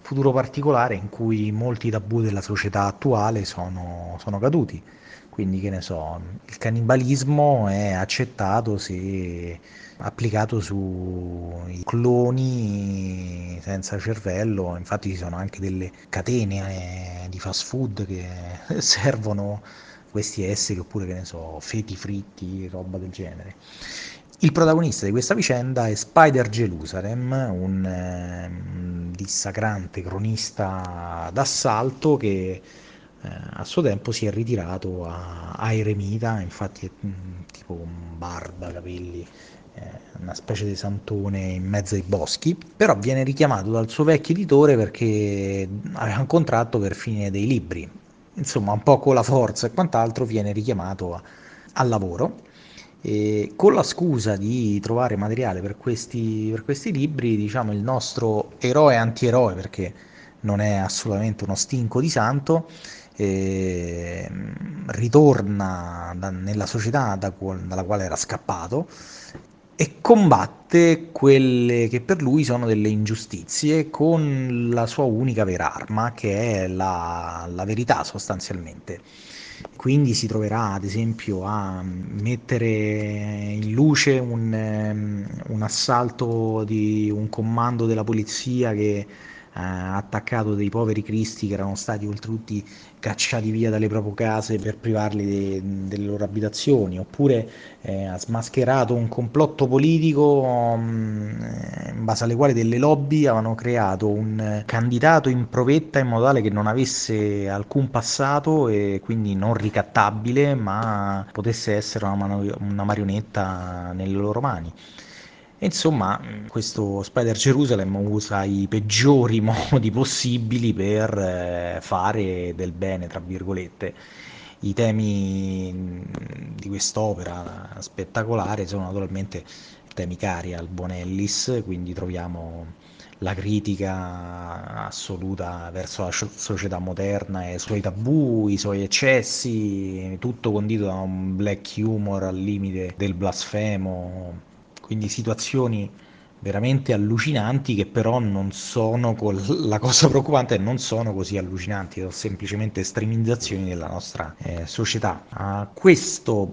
futuro particolare in cui molti tabù della società attuale sono, sono caduti. Quindi, che ne so, il cannibalismo è accettato se applicato sui cloni senza cervello, infatti ci sono anche delle catene eh, di fast food che servono questi esseri oppure che ne so, feti fritti, roba del genere. Il protagonista di questa vicenda è Spider Jerusalem, un eh, dissacrante cronista d'assalto che eh, a suo tempo si è ritirato a, a Eremita, infatti è mh, mm, tipo un barba, capelli eh, una specie di santone in mezzo ai boschi, però viene richiamato dal suo vecchio editore perché aveva un contratto per finire dei libri. Insomma, un po' con la forza e quant'altro viene richiamato al lavoro. E con la scusa di trovare materiale per questi, per questi libri, diciamo il nostro eroe antieroe, perché non è assolutamente uno stinco di santo, eh, ritorna da, nella società da, dalla quale era scappato e combatte quelle che per lui sono delle ingiustizie con la sua unica vera arma, che è la, la verità sostanzialmente. Quindi si troverà ad esempio a mettere in luce un, um, un assalto di un comando della polizia che ha attaccato dei poveri cristi che erano stati oltretutto cacciati via dalle proprie case per privarli de, delle loro abitazioni, oppure eh, ha smascherato un complotto politico mh, mm, in base alle quali delle lobby avevano creato un candidato in provetta in modo tale che non avesse alcun passato e quindi non ricattabile, ma potesse essere una, mano, una marionetta nelle loro mani. Insomma, questo Spider Jerusalem usa i peggiori modi possibili per eh, fare del bene, tra virgolette. I temi di quest'opera spettacolare sono naturalmente temi cari al buon Ellis, quindi troviamo la critica assoluta verso la società moderna e i suoi tabù, i suoi eccessi, tutto condito da un black humor al limite del blasfemo quindi situazioni veramente allucinanti che però non sono, la cosa preoccupante è che non sono così allucinanti, sono semplicemente estremizzazioni della nostra eh, società. A questo,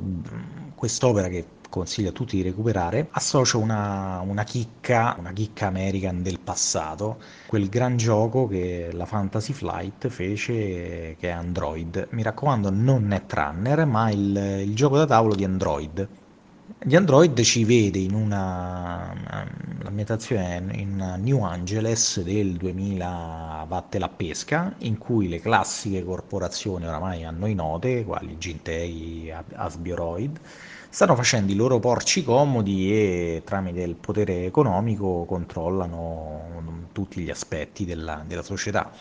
quest'opera che consiglio a tutti di recuperare, associo una, una, chicca, una chicca American del passato, quel gran gioco che la Fantasy Flight fece che è Android. Mi raccomando, non Netrunner, ma il, il gioco da tavolo di Android di Android ci vede in una l'ambientazione in New Angeles del 2000 vatte la pesca in cui le classiche corporazioni oramai a noi note quali Gintei, Asbioroid stanno facendo i loro porci comodi e tramite il potere economico controllano tutti gli aspetti della, della società.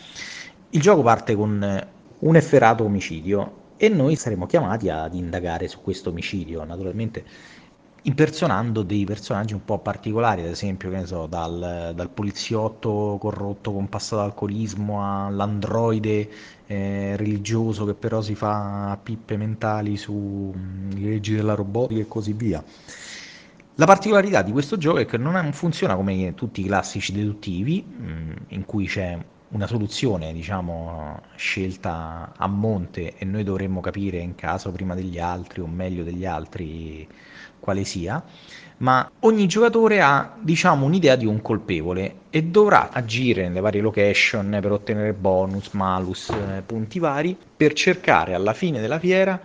Il gioco parte con un efferato omicidio e noi saremo chiamati ad indagare su questo omicidio. Naturalmente impersonando dei personaggi un po' particolari, ad esempio, che ne so, dal, dal poliziotto corrotto con passato alcolismo all'androide eh, religioso che però si fa pippe mentali sulle mm, leggi della robotica e così via. La particolarità di questo gioco è che non funziona come tutti i classici deduttivi, mm, in cui c'è una soluzione, diciamo, scelta a monte e noi dovremmo capire in caso prima degli altri o meglio degli altri quale sia, ma ogni giocatore ha, diciamo, un'idea di un colpevole e dovrà agire nelle varie location per ottenere bonus, malus, eh, punti vari, per cercare alla fine della fiera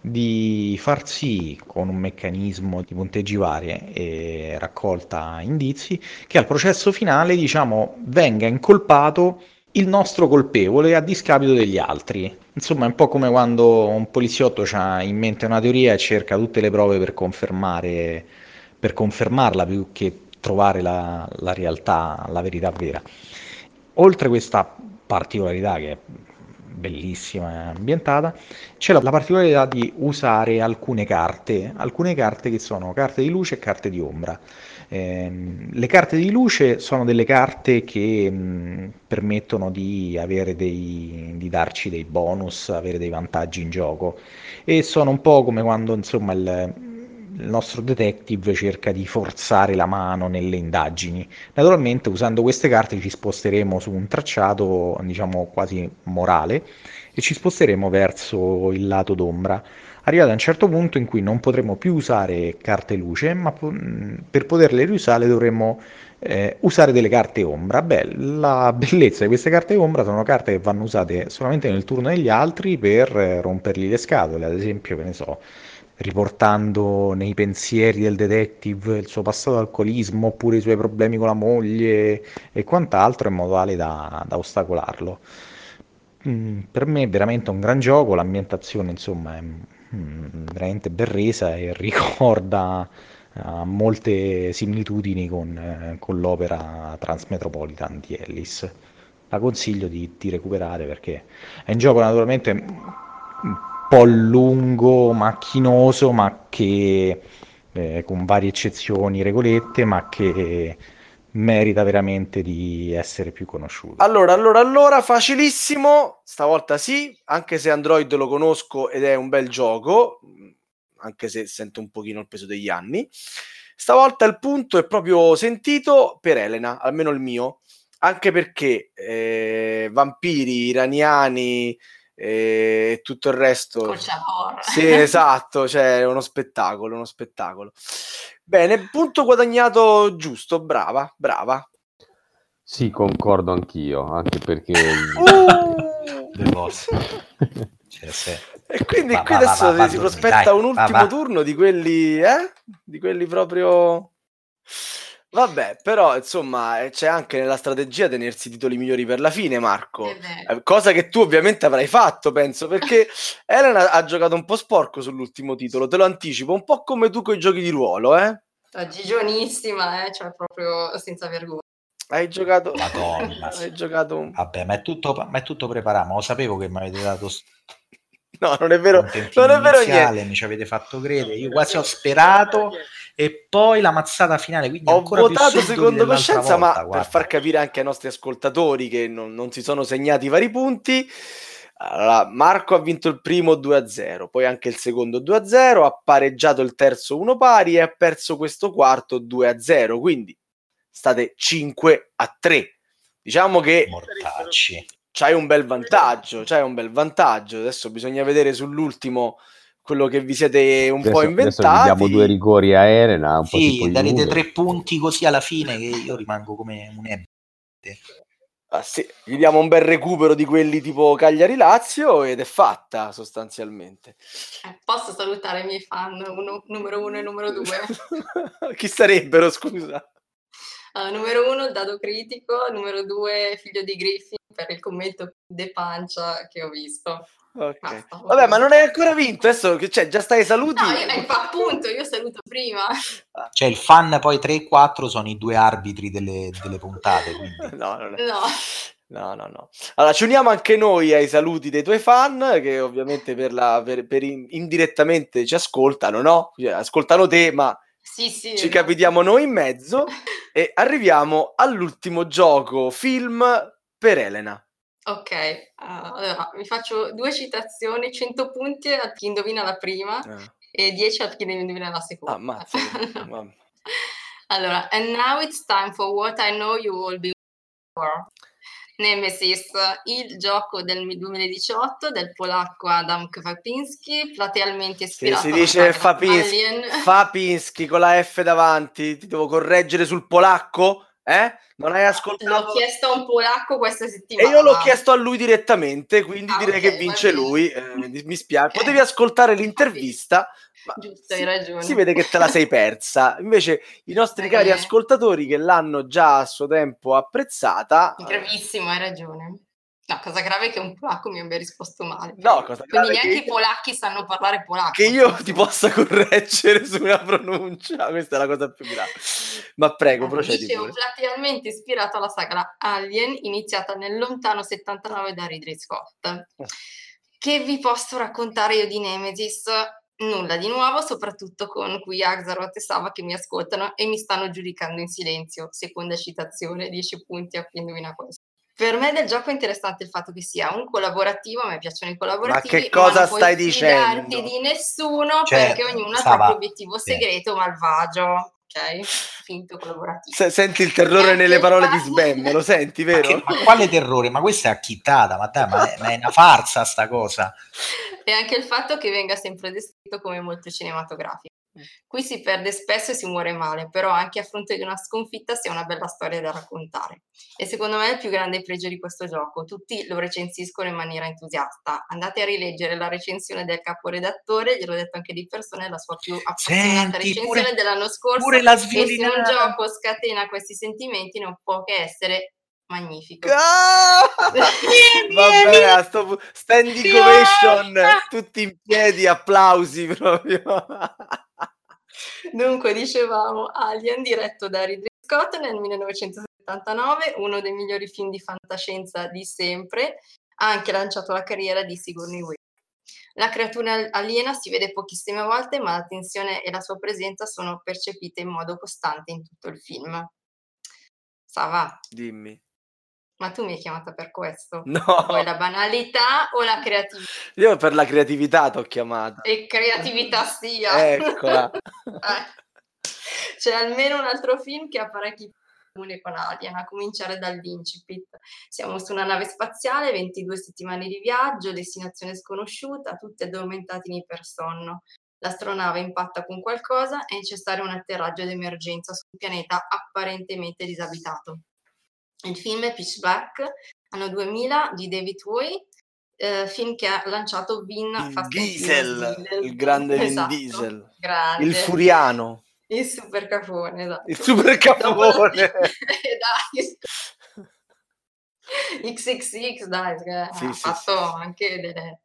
di far sì, con un meccanismo di punteggi varie e raccolta indizi, che al processo finale, diciamo, venga incolpato il nostro colpevole a discapito degli altri. Insomma, è un po' come quando un poliziotto ha in mente una teoria e cerca tutte le prove per, per confermarla più che trovare la, la realtà, la verità vera. Oltre questa particolarità che è bellissima e ambientata, c'è la, la, particolarità di usare alcune carte, alcune carte che sono carte di luce e carte di ombra. Eh, le carte di luce sono delle carte che mh, permettono di, dei, di darci dei bonus, avere dei vantaggi in gioco e sono un po' come quando insomma il, il nostro detective cerca di forzare la mano nelle indagini. Naturalmente usando queste carte ci sposteremo su un tracciato, diciamo quasi morale, e ci sposteremo verso il lato d'ombra, arrivati a un certo punto in cui non potremo più usare carte luce, ma per poterle riusare dovremo eh, usare delle carte ombra. Beh, la bellezza di queste carte ombra sono carte che vanno usate solamente nel turno degli altri per eh, rompergli le scatole, ad esempio, che ne so, riportando nei pensieri del detective il suo passato alcolismo oppure i suoi problemi con la moglie e quant'altro in modo tale da, da ostacolarlo. Mm, per me è veramente un gran gioco, l'ambientazione insomma è mm, veramente ben resa e ricorda uh, molte similitudini con, eh, con, l'opera Transmetropolitan di Ellis. La consiglio di, di recuperare perché è un gioco naturalmente po' lungo, macchinoso, ma che eh, con varie eccezioni, regolette, ma che merita veramente di essere più conosciuto. Allora, allora, allora, facilissimo, stavolta sì, anche se Android lo conosco ed è un bel gioco, anche se sento un pochino il peso degli anni. Stavolta il punto è proprio sentito per Elena, almeno il mio, anche perché eh, vampiri iraniani, e tutto il resto. Sì, esatto, cioè uno spettacolo, uno spettacolo. Bene, punto guadagnato giusto, brava, brava. Sì, concordo anch'io, anche perché... Uh! cioè, e quindi va, qui va, adesso va, si prospetta dai, un ultimo turno di quelli, eh? Di quelli proprio... Vabbè, però insomma eh, c'è anche nella strategia tenersi i titoli migliori per la fine, Marco. Eh, cosa che tu ovviamente avrai fatto, penso, perché Elena ha giocato un po' sporco sull'ultimo titolo, te lo anticipo, un po' come tu con i giochi di ruolo, eh? Gigionissima, eh? cioè proprio senza vergogna. Hai giocato... Madonna. Hai giocato un... Vabbè, ma è tutto, ma è tutto preparato, ma lo sapevo che mi avete dato... No, non è vero, non è vero niente. Mi ci avete fatto credere, io quasi ho sperato e poi la mazzata finale. Quindi Ho votato secondo coscienza, ma guarda. per far capire anche ai nostri ascoltatori che non, non si sono segnati i vari punti. Allora, Marco ha vinto il primo 2-0, poi anche il secondo 2-0, ha pareggiato il terzo 1 pari e ha perso questo quarto 2-0, quindi state 5-3. Diciamo che Mortacci. C'hai un bel vantaggio, c'hai un bel vantaggio. Adesso bisogna vedere sull'ultimo quello che vi siete un adesso, po' inventati. Diamo due rigori a Elena. Un sì, po darete tre punti così alla fine che io rimango come un ente. Ah, sì, gli diamo un bel recupero di quelli tipo Cagliari-Lazio ed è fatta sostanzialmente. Eh, posso salutare i miei fan uno, numero uno e numero due? Chi sarebbero, scusa? Uh, numero uno, Dado Critico, numero due, Figlio di Griffin, per il commento de pancia che ho visto. Okay. Vabbè, ma non hai ancora vinto, adesso cioè, già stai saluti. No, io, appunto, io saluto prima. Cioè, il fan poi 3 e 4 sono i due arbitri delle, delle puntate. Quindi. no, non è... no. No, no, no. Allora, ci uniamo anche noi ai saluti dei tuoi fan, che ovviamente per la, per, per in, indirettamente ci ascoltano, no? Cioè, ascoltano te, ma Sì, sì. ci capitiamo noi in mezzo e arriviamo all'ultimo gioco film per Elena. Ok, ah, allora vi faccio due citazioni, 100 punti a chi indovina la prima Ah, e 10 a chi indovina la seconda. ammazza. vabbè. allora, and now it's time for what I know you will be for. Nemesis, il gioco del 2018 del polacco Adam Kwapinski, platealmente Sì, ispirato si alla dice Fapinski. Fapinski con la F davanti, ti devo correggere sul polacco? Eh? Non hai L'ho ascoltato? chiesto a un polacco questa E settimana. io l'ho chiesto a lui direttamente, quindi Ah, direi ok, che vince bene. lui. eh, mi spiace. Ok. Potevi ascoltare l'intervista, ma Giusto, si, hai ragione. si vede che te la sei persa. Invece i nostri cari Eh. ascoltatori che l'hanno già a suo tempo apprezzata, Gravissimo, hai ragione. No, cosa grave è che un polacco mi abbia risposto male. no, cosa Quindi grave neanche che i polacchi sanno parlare polacco. che io ti possa correggere su una pronuncia, questa è la cosa più grave. Ma prego, procedi Dicevo, platealmente ispirato alla saga Alien, iniziata nel lontano 79 da Ridley Scott. Oh. Che vi posso raccontare io di Nemesis? Nulla di nuovo, soprattutto con qui Axaroth e Sava che mi ascoltano e mi stanno giudicando in silenzio. Seconda citazione, 10 punti a chi indovina questo. Per me del gioco è interessante il fatto che sia un collaborativo, a me piacciono i collaborativi. Ma che cosa non puoi stai dicendo? di nessuno Cioè, perché ognuno ha il proprio obiettivo sì. segreto malvagio, ok? Finto collaborativo. Se- senti il terrore nelle parole di Sbam, lo senti, Ma, vero? che- ma quale terrore? Ma questa è acchittata, ma, dai, ma, è, ma è una farsa sta cosa. E anche il fatto che venga sempre descritto come molto cinematografico. Qui si perde spesso e si muore male, però anche a fronte di una sconfitta si ha una bella storia da raccontare. E secondo me è il più grande pregio di questo gioco. Tutti lo recensiscono in maniera entusiasta. Andate a rileggere la recensione del caporedattore, gliel'ho detto anche di persona, è la sua più appassionata Senti, recensione pure- dell'anno scorso. Pure la e se un gioco scatena questi sentimenti non può che essere magnifico. Ah! Vabbè, a sto pu- standing ovation, tutti in piedi, applausi proprio. Dunque, dicevamo Alien, diretto da Ridley Scott nel 1979, uno dei migliori film di fantascienza di sempre, ha anche lanciato la carriera di Sigourney Weaver. La creatura aliena si vede pochissime volte, ma la tensione e la sua presenza sono percepite in modo costante in tutto il film. Sava, Dimmi. Ma tu mi hai chiamata per questo? No, Vuoi la banalità o la creatività? io per la creatività ti ho chiamata. E creatività sia! Eccola. Eh. C'è almeno un altro film che ha parecchi comuni con Alien, a cominciare dall'incipit. Siamo su una nave spaziale, 22 settimane di viaggio, destinazione sconosciuta, tutti addormentati in ipersonno. L'astronave impatta con qualcosa, è necessario un atterraggio d'emergenza su un pianeta apparentemente disabitato. Il film è Pitch Black, anno 2000, di David Bowie, eh, film che ha lanciato Vin Diesel, Diesel. il grande Vin Esatto, Diesel. grande. Il furiano, Il super cafone, esatto. il super capone. Eh, dai. XXX, dai, Sì, ha sì, fatto sì, anche delle,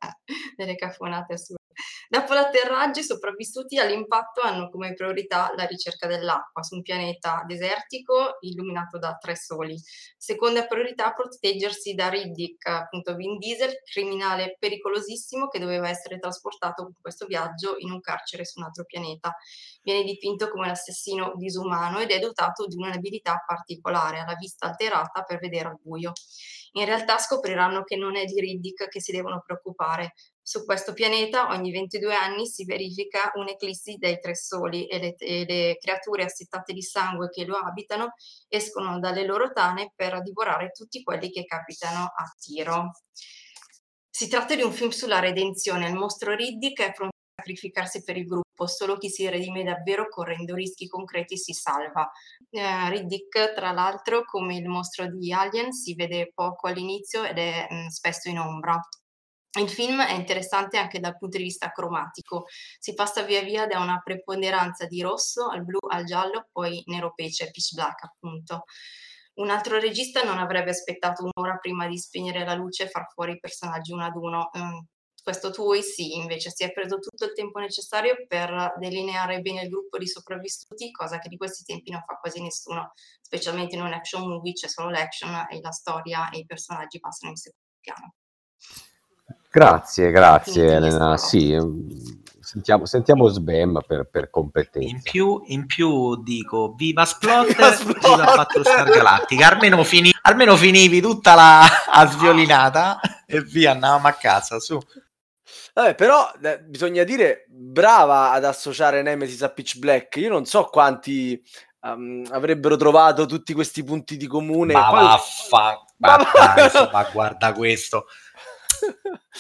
delle cafonate assurde. Dopo l'atterraggio, i sopravvissuti all'impatto hanno come priorità la ricerca dell'acqua su un pianeta desertico illuminato da tre soli. Seconda priorità, proteggersi da Riddick, appunto Vin Diesel, criminale pericolosissimo che doveva essere trasportato con questo viaggio in un carcere su un altro pianeta. Viene dipinto come un assassino disumano ed è dotato di un'abilità particolare, ha la vista alterata per vedere al buio. In realtà scopriranno che non è di Riddick che si devono preoccupare. Su questo pianeta ogni 22 anni si verifica un'eclissi dei tre soli e le, e le creature assettate di sangue che lo abitano escono dalle loro tane per divorare tutti quelli che capitano a tiro. Si tratta di un film sulla redenzione. Il mostro Riddick è pronto a sacrificarsi per il gruppo, solo chi si redime davvero correndo rischi concreti si salva. Eh, Riddick, tra l'altro, come il mostro di Alien, si vede poco all'inizio ed è mh, spesso in ombra. Il film è interessante anche dal punto di vista cromatico, si passa via via da una preponderanza di rosso al blu al giallo, poi nero pece, pitch black appunto. Un altro regista non avrebbe aspettato un'ora prima di spegnere la luce e far fuori i personaggi uno ad uno. Mm, questo Tui sì, invece si è preso tutto il tempo necessario per delineare bene il gruppo di sopravvissuti, cosa che di questi tempi non fa quasi nessuno, specialmente in un action movie c'è solo l'action e la storia e i personaggi passano in secondo piano. Grazie, grazie Elena. Sì, mm, Sentiamo, sentiamo Sbam per, per competenza. In più, in più dico viva Splotter, viva Battlestar Galactica. Almeno, fini, almeno finivi tutta la a sviolinata e via, andavamo a casa, su. Vabbè, però eh, bisogna dire brava ad associare Nemesis a Pitch Black. Io non so quanti um, avrebbero trovato tutti questi punti di comune. Ma Poi- vaffa, Ma- ma, insomma, guarda questo.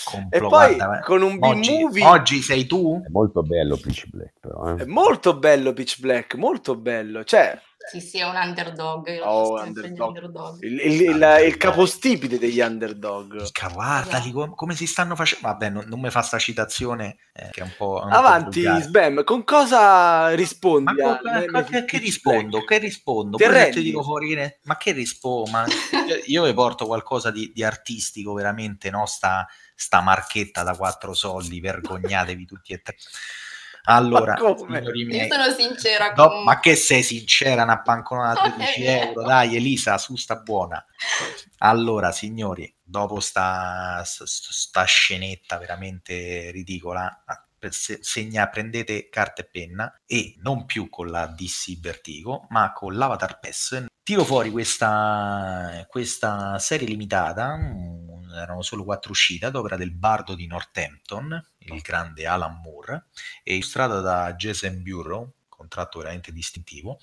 Complo, e poi guarda, con un Oggi, B-movie oggi sei tu? È molto bello Pitch Black, però. è Eh. molto bello Pitch Black, molto bello. Cioè, Sì, sì, è un underdog. Oh, underdog. underdog. il, il- il- il capostipite degli underdog. Mica, Guardali com- come si stanno facendo. Vabbè, non, non mi fa sta citazione eh, che è un po'. un po' Avanti, volgare. Sbam, con cosa rispondi? Ma, a co- ma- ma che, che rispondo? Che rispondo? Fuori Ma che rispondo? Ma io vi porto qualcosa di, di artistico, veramente, no? Sta, sta marchetta da quattro soldi, vergognatevi tutti e tre. Allora, signori Io miei, sono sincera do- con... ma che sei sincera, una panconata da Non è 13 vero. euro? Dai, Elisa, su sta buona. Allora, signori, dopo sta, sta- scenetta veramente ridicola, segna, prendete carta e penna e non più con la DC Vertigo, ma con l'Avatar Pass. Tiro fuori questa, questa serie limitata, erano solo quattro uscite, ad opera del bardo di Northampton, il grande Alan Moore, e illustrata da Jason Bureau, contratto veramente distintivo,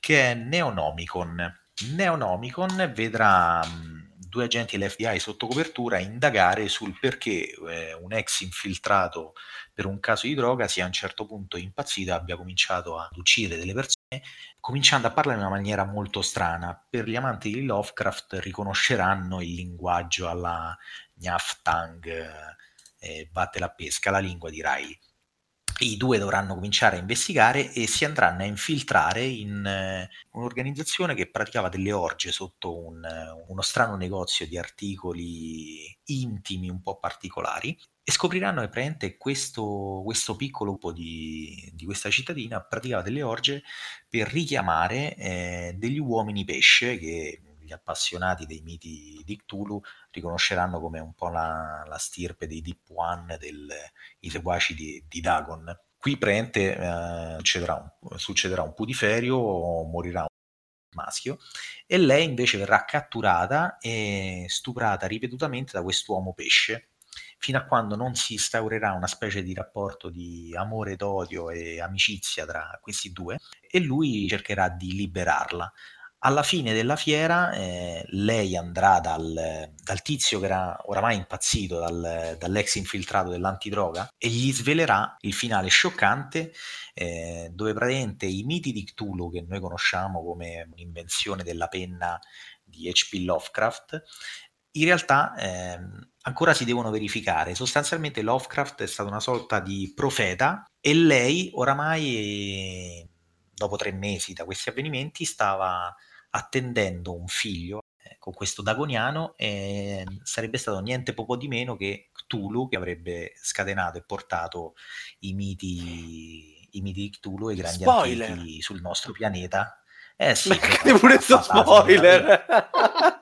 che è Neonomicon. Neonomicon vedrà mh, due agenti dell'FBI sotto copertura indagare sul perché eh, un ex infiltrato per un caso di droga sia a un certo punto impazzito e abbia cominciato ad uccidere delle persone, cominciando a parlare in una maniera molto strana. Per gli amanti di Lovecraft riconosceranno il linguaggio alla Nyaftang, eh, batte la pesca, la lingua di Riley. I due dovranno cominciare a investigare e si andranno a infiltrare in eh, un'organizzazione che praticava delle orge sotto un, eh, uno strano negozio di articoli intimi un po' particolari e scopriranno che praticamente questo, questo piccolo gruppo di, di questa cittadina praticava delle orge per richiamare eh, degli uomini pesce che gli appassionati dei miti di Cthulhu riconosceranno come un po' la, la stirpe dei Deep One, i seguaci di, di Dagon. Qui praticamente eh, succederà, un, succederà un putiferio, morirà un maschio e lei invece verrà catturata e stuprata ripetutamente da quest'uomo pesce fino a quando non si instaurerà una specie di rapporto di amore d'odio e amicizia tra questi due e lui cercherà di liberarla. Alla fine della fiera eh, lei andrà dal, dal, tizio che era oramai impazzito dal, dall'ex infiltrato dell'antidroga e gli svelerà il finale scioccante eh, dove praticamente i miti di Cthulhu che noi conosciamo come un'invenzione della penna di H.P. Lovecraft in realtà eh, ancora si devono verificare. Sostanzialmente Lovecraft è stato una sorta di profeta e lei oramai dopo tre mesi da questi avvenimenti stava attendendo un figlio eh, con questo Dagoniano e sarebbe stato niente poco di meno che Cthulhu che avrebbe scatenato e portato i miti, i miti di Cthulhu e i grandi Spoiler. sul nostro pianeta. Eh sì, Mettete pure sto spoiler.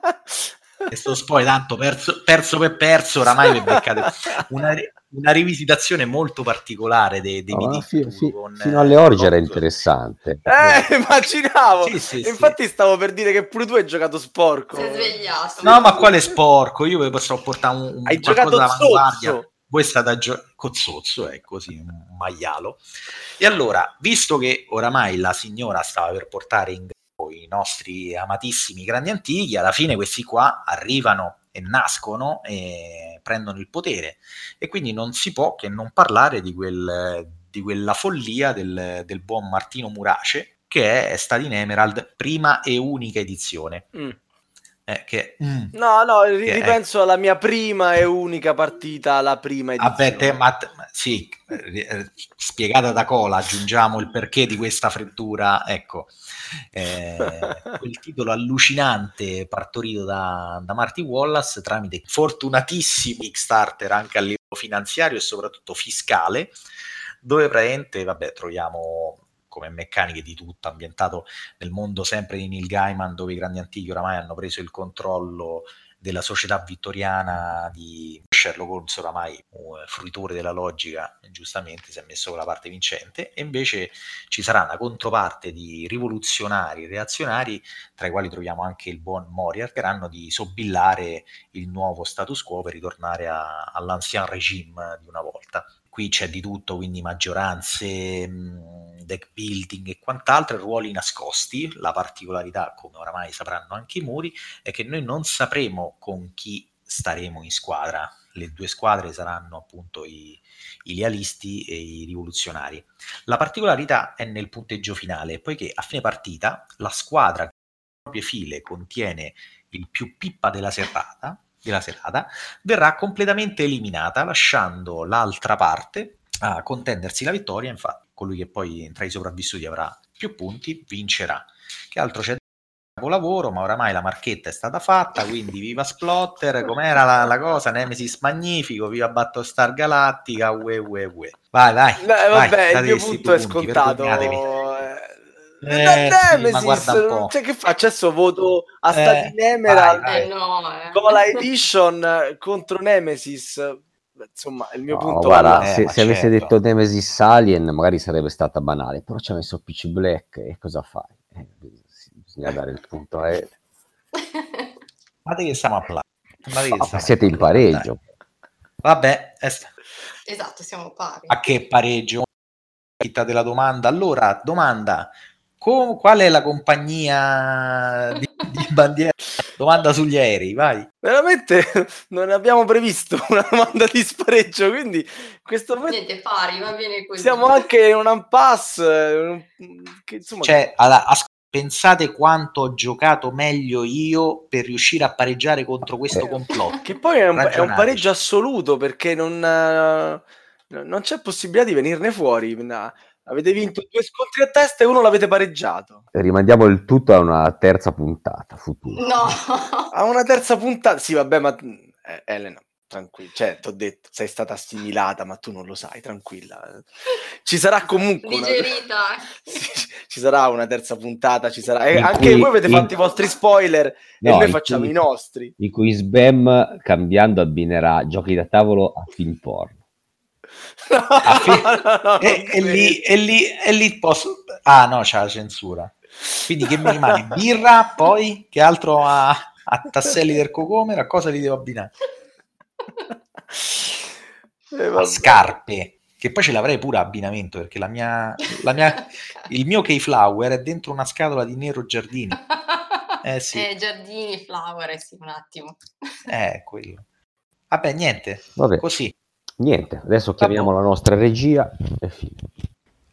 questo spoiler tanto perso, perso per perso oramai vi beccate una, una rivisitazione molto particolare dei, dei ma fi- fi- con, fino alle orge era interessante. Eh, immaginavo. Sì, sì, sì. Infatti stavo per dire che pure tu hai giocato sporco. È svegliato. No, ma quale sporco? Io vi posso portare un, un Hai qualcosa giocato d'avanguardia. Voi state a giocare cozzozzo, è così, un maialo. E allora, visto che oramai la signora stava per portare in i nostri amatissimi grandi antichi, alla fine questi qua arrivano e nascono e prendono il potere. E quindi non si può che non parlare di, quel, di quella follia del, del buon Martino Murace, che è Stadin Emerald, prima e unica edizione. Mm. Eh, che, mm, No, no, Che è- ripenso alla mia prima e unica partita, alla prima edizione. Vabbè, te, ma, ma- sì, eh, spiegata da Cola, aggiungiamo il perché di questa freddura. Ecco, eh, quel titolo allucinante partorito da, da Marty Wallace tramite fortunatissimi Kickstarter anche a livello finanziario e soprattutto fiscale, dove praticamente, vabbè, troviamo come meccaniche di tutto, ambientato nel mondo sempre di Neil Gaiman, dove i grandi antichi oramai hanno preso il controllo della società vittoriana di Sherlock Holmes oramai un fruitore della logica, giustamente si è messo con la parte vincente, e invece ci sarà una controparte di rivoluzionari, reazionari, tra i quali troviamo anche il buon Moria, che cercheranno di sobillare il nuovo status quo per ritornare a, all'ancien regime di una volta. Qui c'è di tutto, quindi maggioranze, deck building e quant'altro, ruoli nascosti. La particolarità, come oramai sapranno anche i muri, è che noi non sapremo con chi staremo in squadra. Le due squadre saranno appunto i, i lealisti e i rivoluzionari. La particolarità è nel punteggio finale, poiché a fine partita la squadra che proprie file contiene il più pippa della serata, della serata verrà completamente eliminata, lasciando l'altra parte a contendersi la vittoria. Infatti, colui che poi tra i sopravvissuti avrà più punti vincerà. Che altro c'è capolavoro, ma oramai la marchetta è stata fatta, quindi viva Splotter, com'era la, la cosa, Nemesis magnifico, viva Battlestar Galactica, ue ue ue. Vai, vai. Beh, vai, vabbè, il mio punto è scontato. Eh, eh, sì, Nemesis, ma cioè, che faccio adesso? Voto a Eh, Stati Emerald vai, vai. Eh no, eh. Cola Edition contro Nemesis. Insomma, il mio No, punto guarda, là. Eh, se, se avesse certo. detto Nemesis Alien magari sarebbe stata banale, però ci ha messo PC Black e cosa fai? Eh, bisogna dare il punto a Ele. Guardate che stiamo a Ah, stiamo siete a in pareggio. dai. Vabbè, è sta- Esatto, siamo pari. a che pareggio? Della domanda. Allora, domanda. Co- qual è la compagnia di, di bandiera? Domanda sugli aerei, vai. Veramente non abbiamo previsto una domanda di spareggio, quindi in questo momento Niente, pari, va bene così. siamo anche in un Che, insomma, Cioè, alla- as- pensate quanto ho giocato meglio io per riuscire a pareggiare contro questo Eh. complotto. che poi è un, è un pareggio assoluto perché non, eh, non c'è possibilità di venirne fuori. Avete vinto due scontri a testa e uno l'avete pareggiato. Rimandiamo il tutto a una terza puntata futura. No, A una terza puntata, sì, vabbè, ma eh, Elena, tranquilla, cioè, ti ho detto, sei stata assimilata, ma tu non lo sai, tranquilla. Ci sarà comunque una... digerita. Sì, ci sarà una terza puntata, ci sarà. E In anche cui- voi avete in- fatto i vostri spoiler e No, noi in facciamo cui- i nostri. In cui Sbam cambiando abbinerà giochi da tavolo a film porno. No, e, e lì, e, lì, e lì posso... Ah no, c'è la censura. Quindi che mi rimane? Birra, poi che altro a, a tasselli del cocomero? A cosa li devo abbinare? Eh, A scarpe. Che poi ce l'avrei pure abbinamento perché la mia, la mia, il mio Keyflower è dentro una scatola di Nero Giardini. Eh sì, Eh, giardini, flower, eh sì, un attimo. è quello. Vabbè, niente, Vabbè, così. Niente, adesso chiamiamo la nostra regia e fine.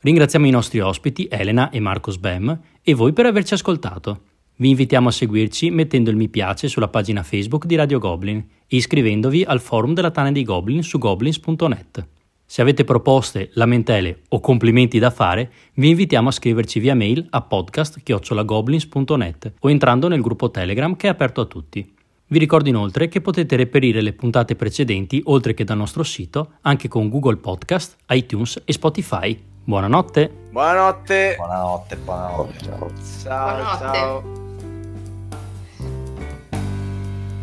Ringraziamo i nostri ospiti Elena e Marco Sbam e voi per averci ascoltato. Vi invitiamo a seguirci mettendo il mi piace sulla pagina Facebook di Radio Goblin e iscrivendovi al forum della Tana dei Goblin su goblins.net. Se avete proposte, lamentele o complimenti da fare, vi invitiamo a scriverci via mail a podcast-goblins.net o entrando nel gruppo Telegram che è aperto a tutti. Vi ricordo inoltre che potete reperire le puntate precedenti, oltre che dal nostro sito, anche con Google Podcast, iTunes e Spotify. Buonanotte! Buonanotte. Buonanotte, buonanotte. Ciao. Ciao, Buonanotte. ciao.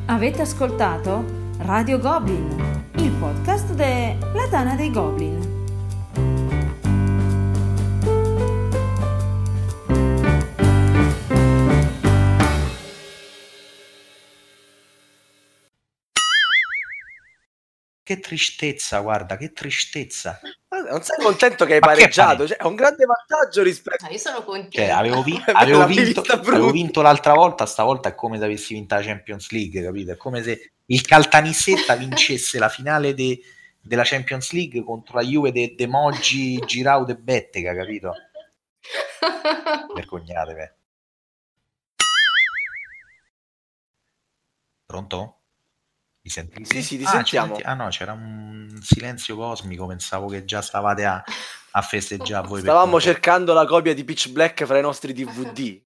Avete ascoltato Radio Goblin, il podcast della Tana dei Goblin. Che tristezza, guarda, che tristezza. Non sei contento che hai Ma che pareggiato? pareggio? Cioè, è un grande vantaggio rispetto Ah, io sono contenta. Cioè, avevo, vi- avevo vinto, avevo vinto l'altra volta, stavolta è come se avessi vinto la Champions League, capito? È come se il Caltanissetta vincesse la finale de- della Champions League contro la Juve de, de Moggi, Girau de Bettega, capito? Vergognatevi. Pronto? Mi sentite? Sì, sì, ti Ah, sentiamo. senti- Ah no, c'era un silenzio cosmico, pensavo che già stavate a, a festeggiare voi. Stavamo cercando la copia di Pitch Black fra i nostri DVD.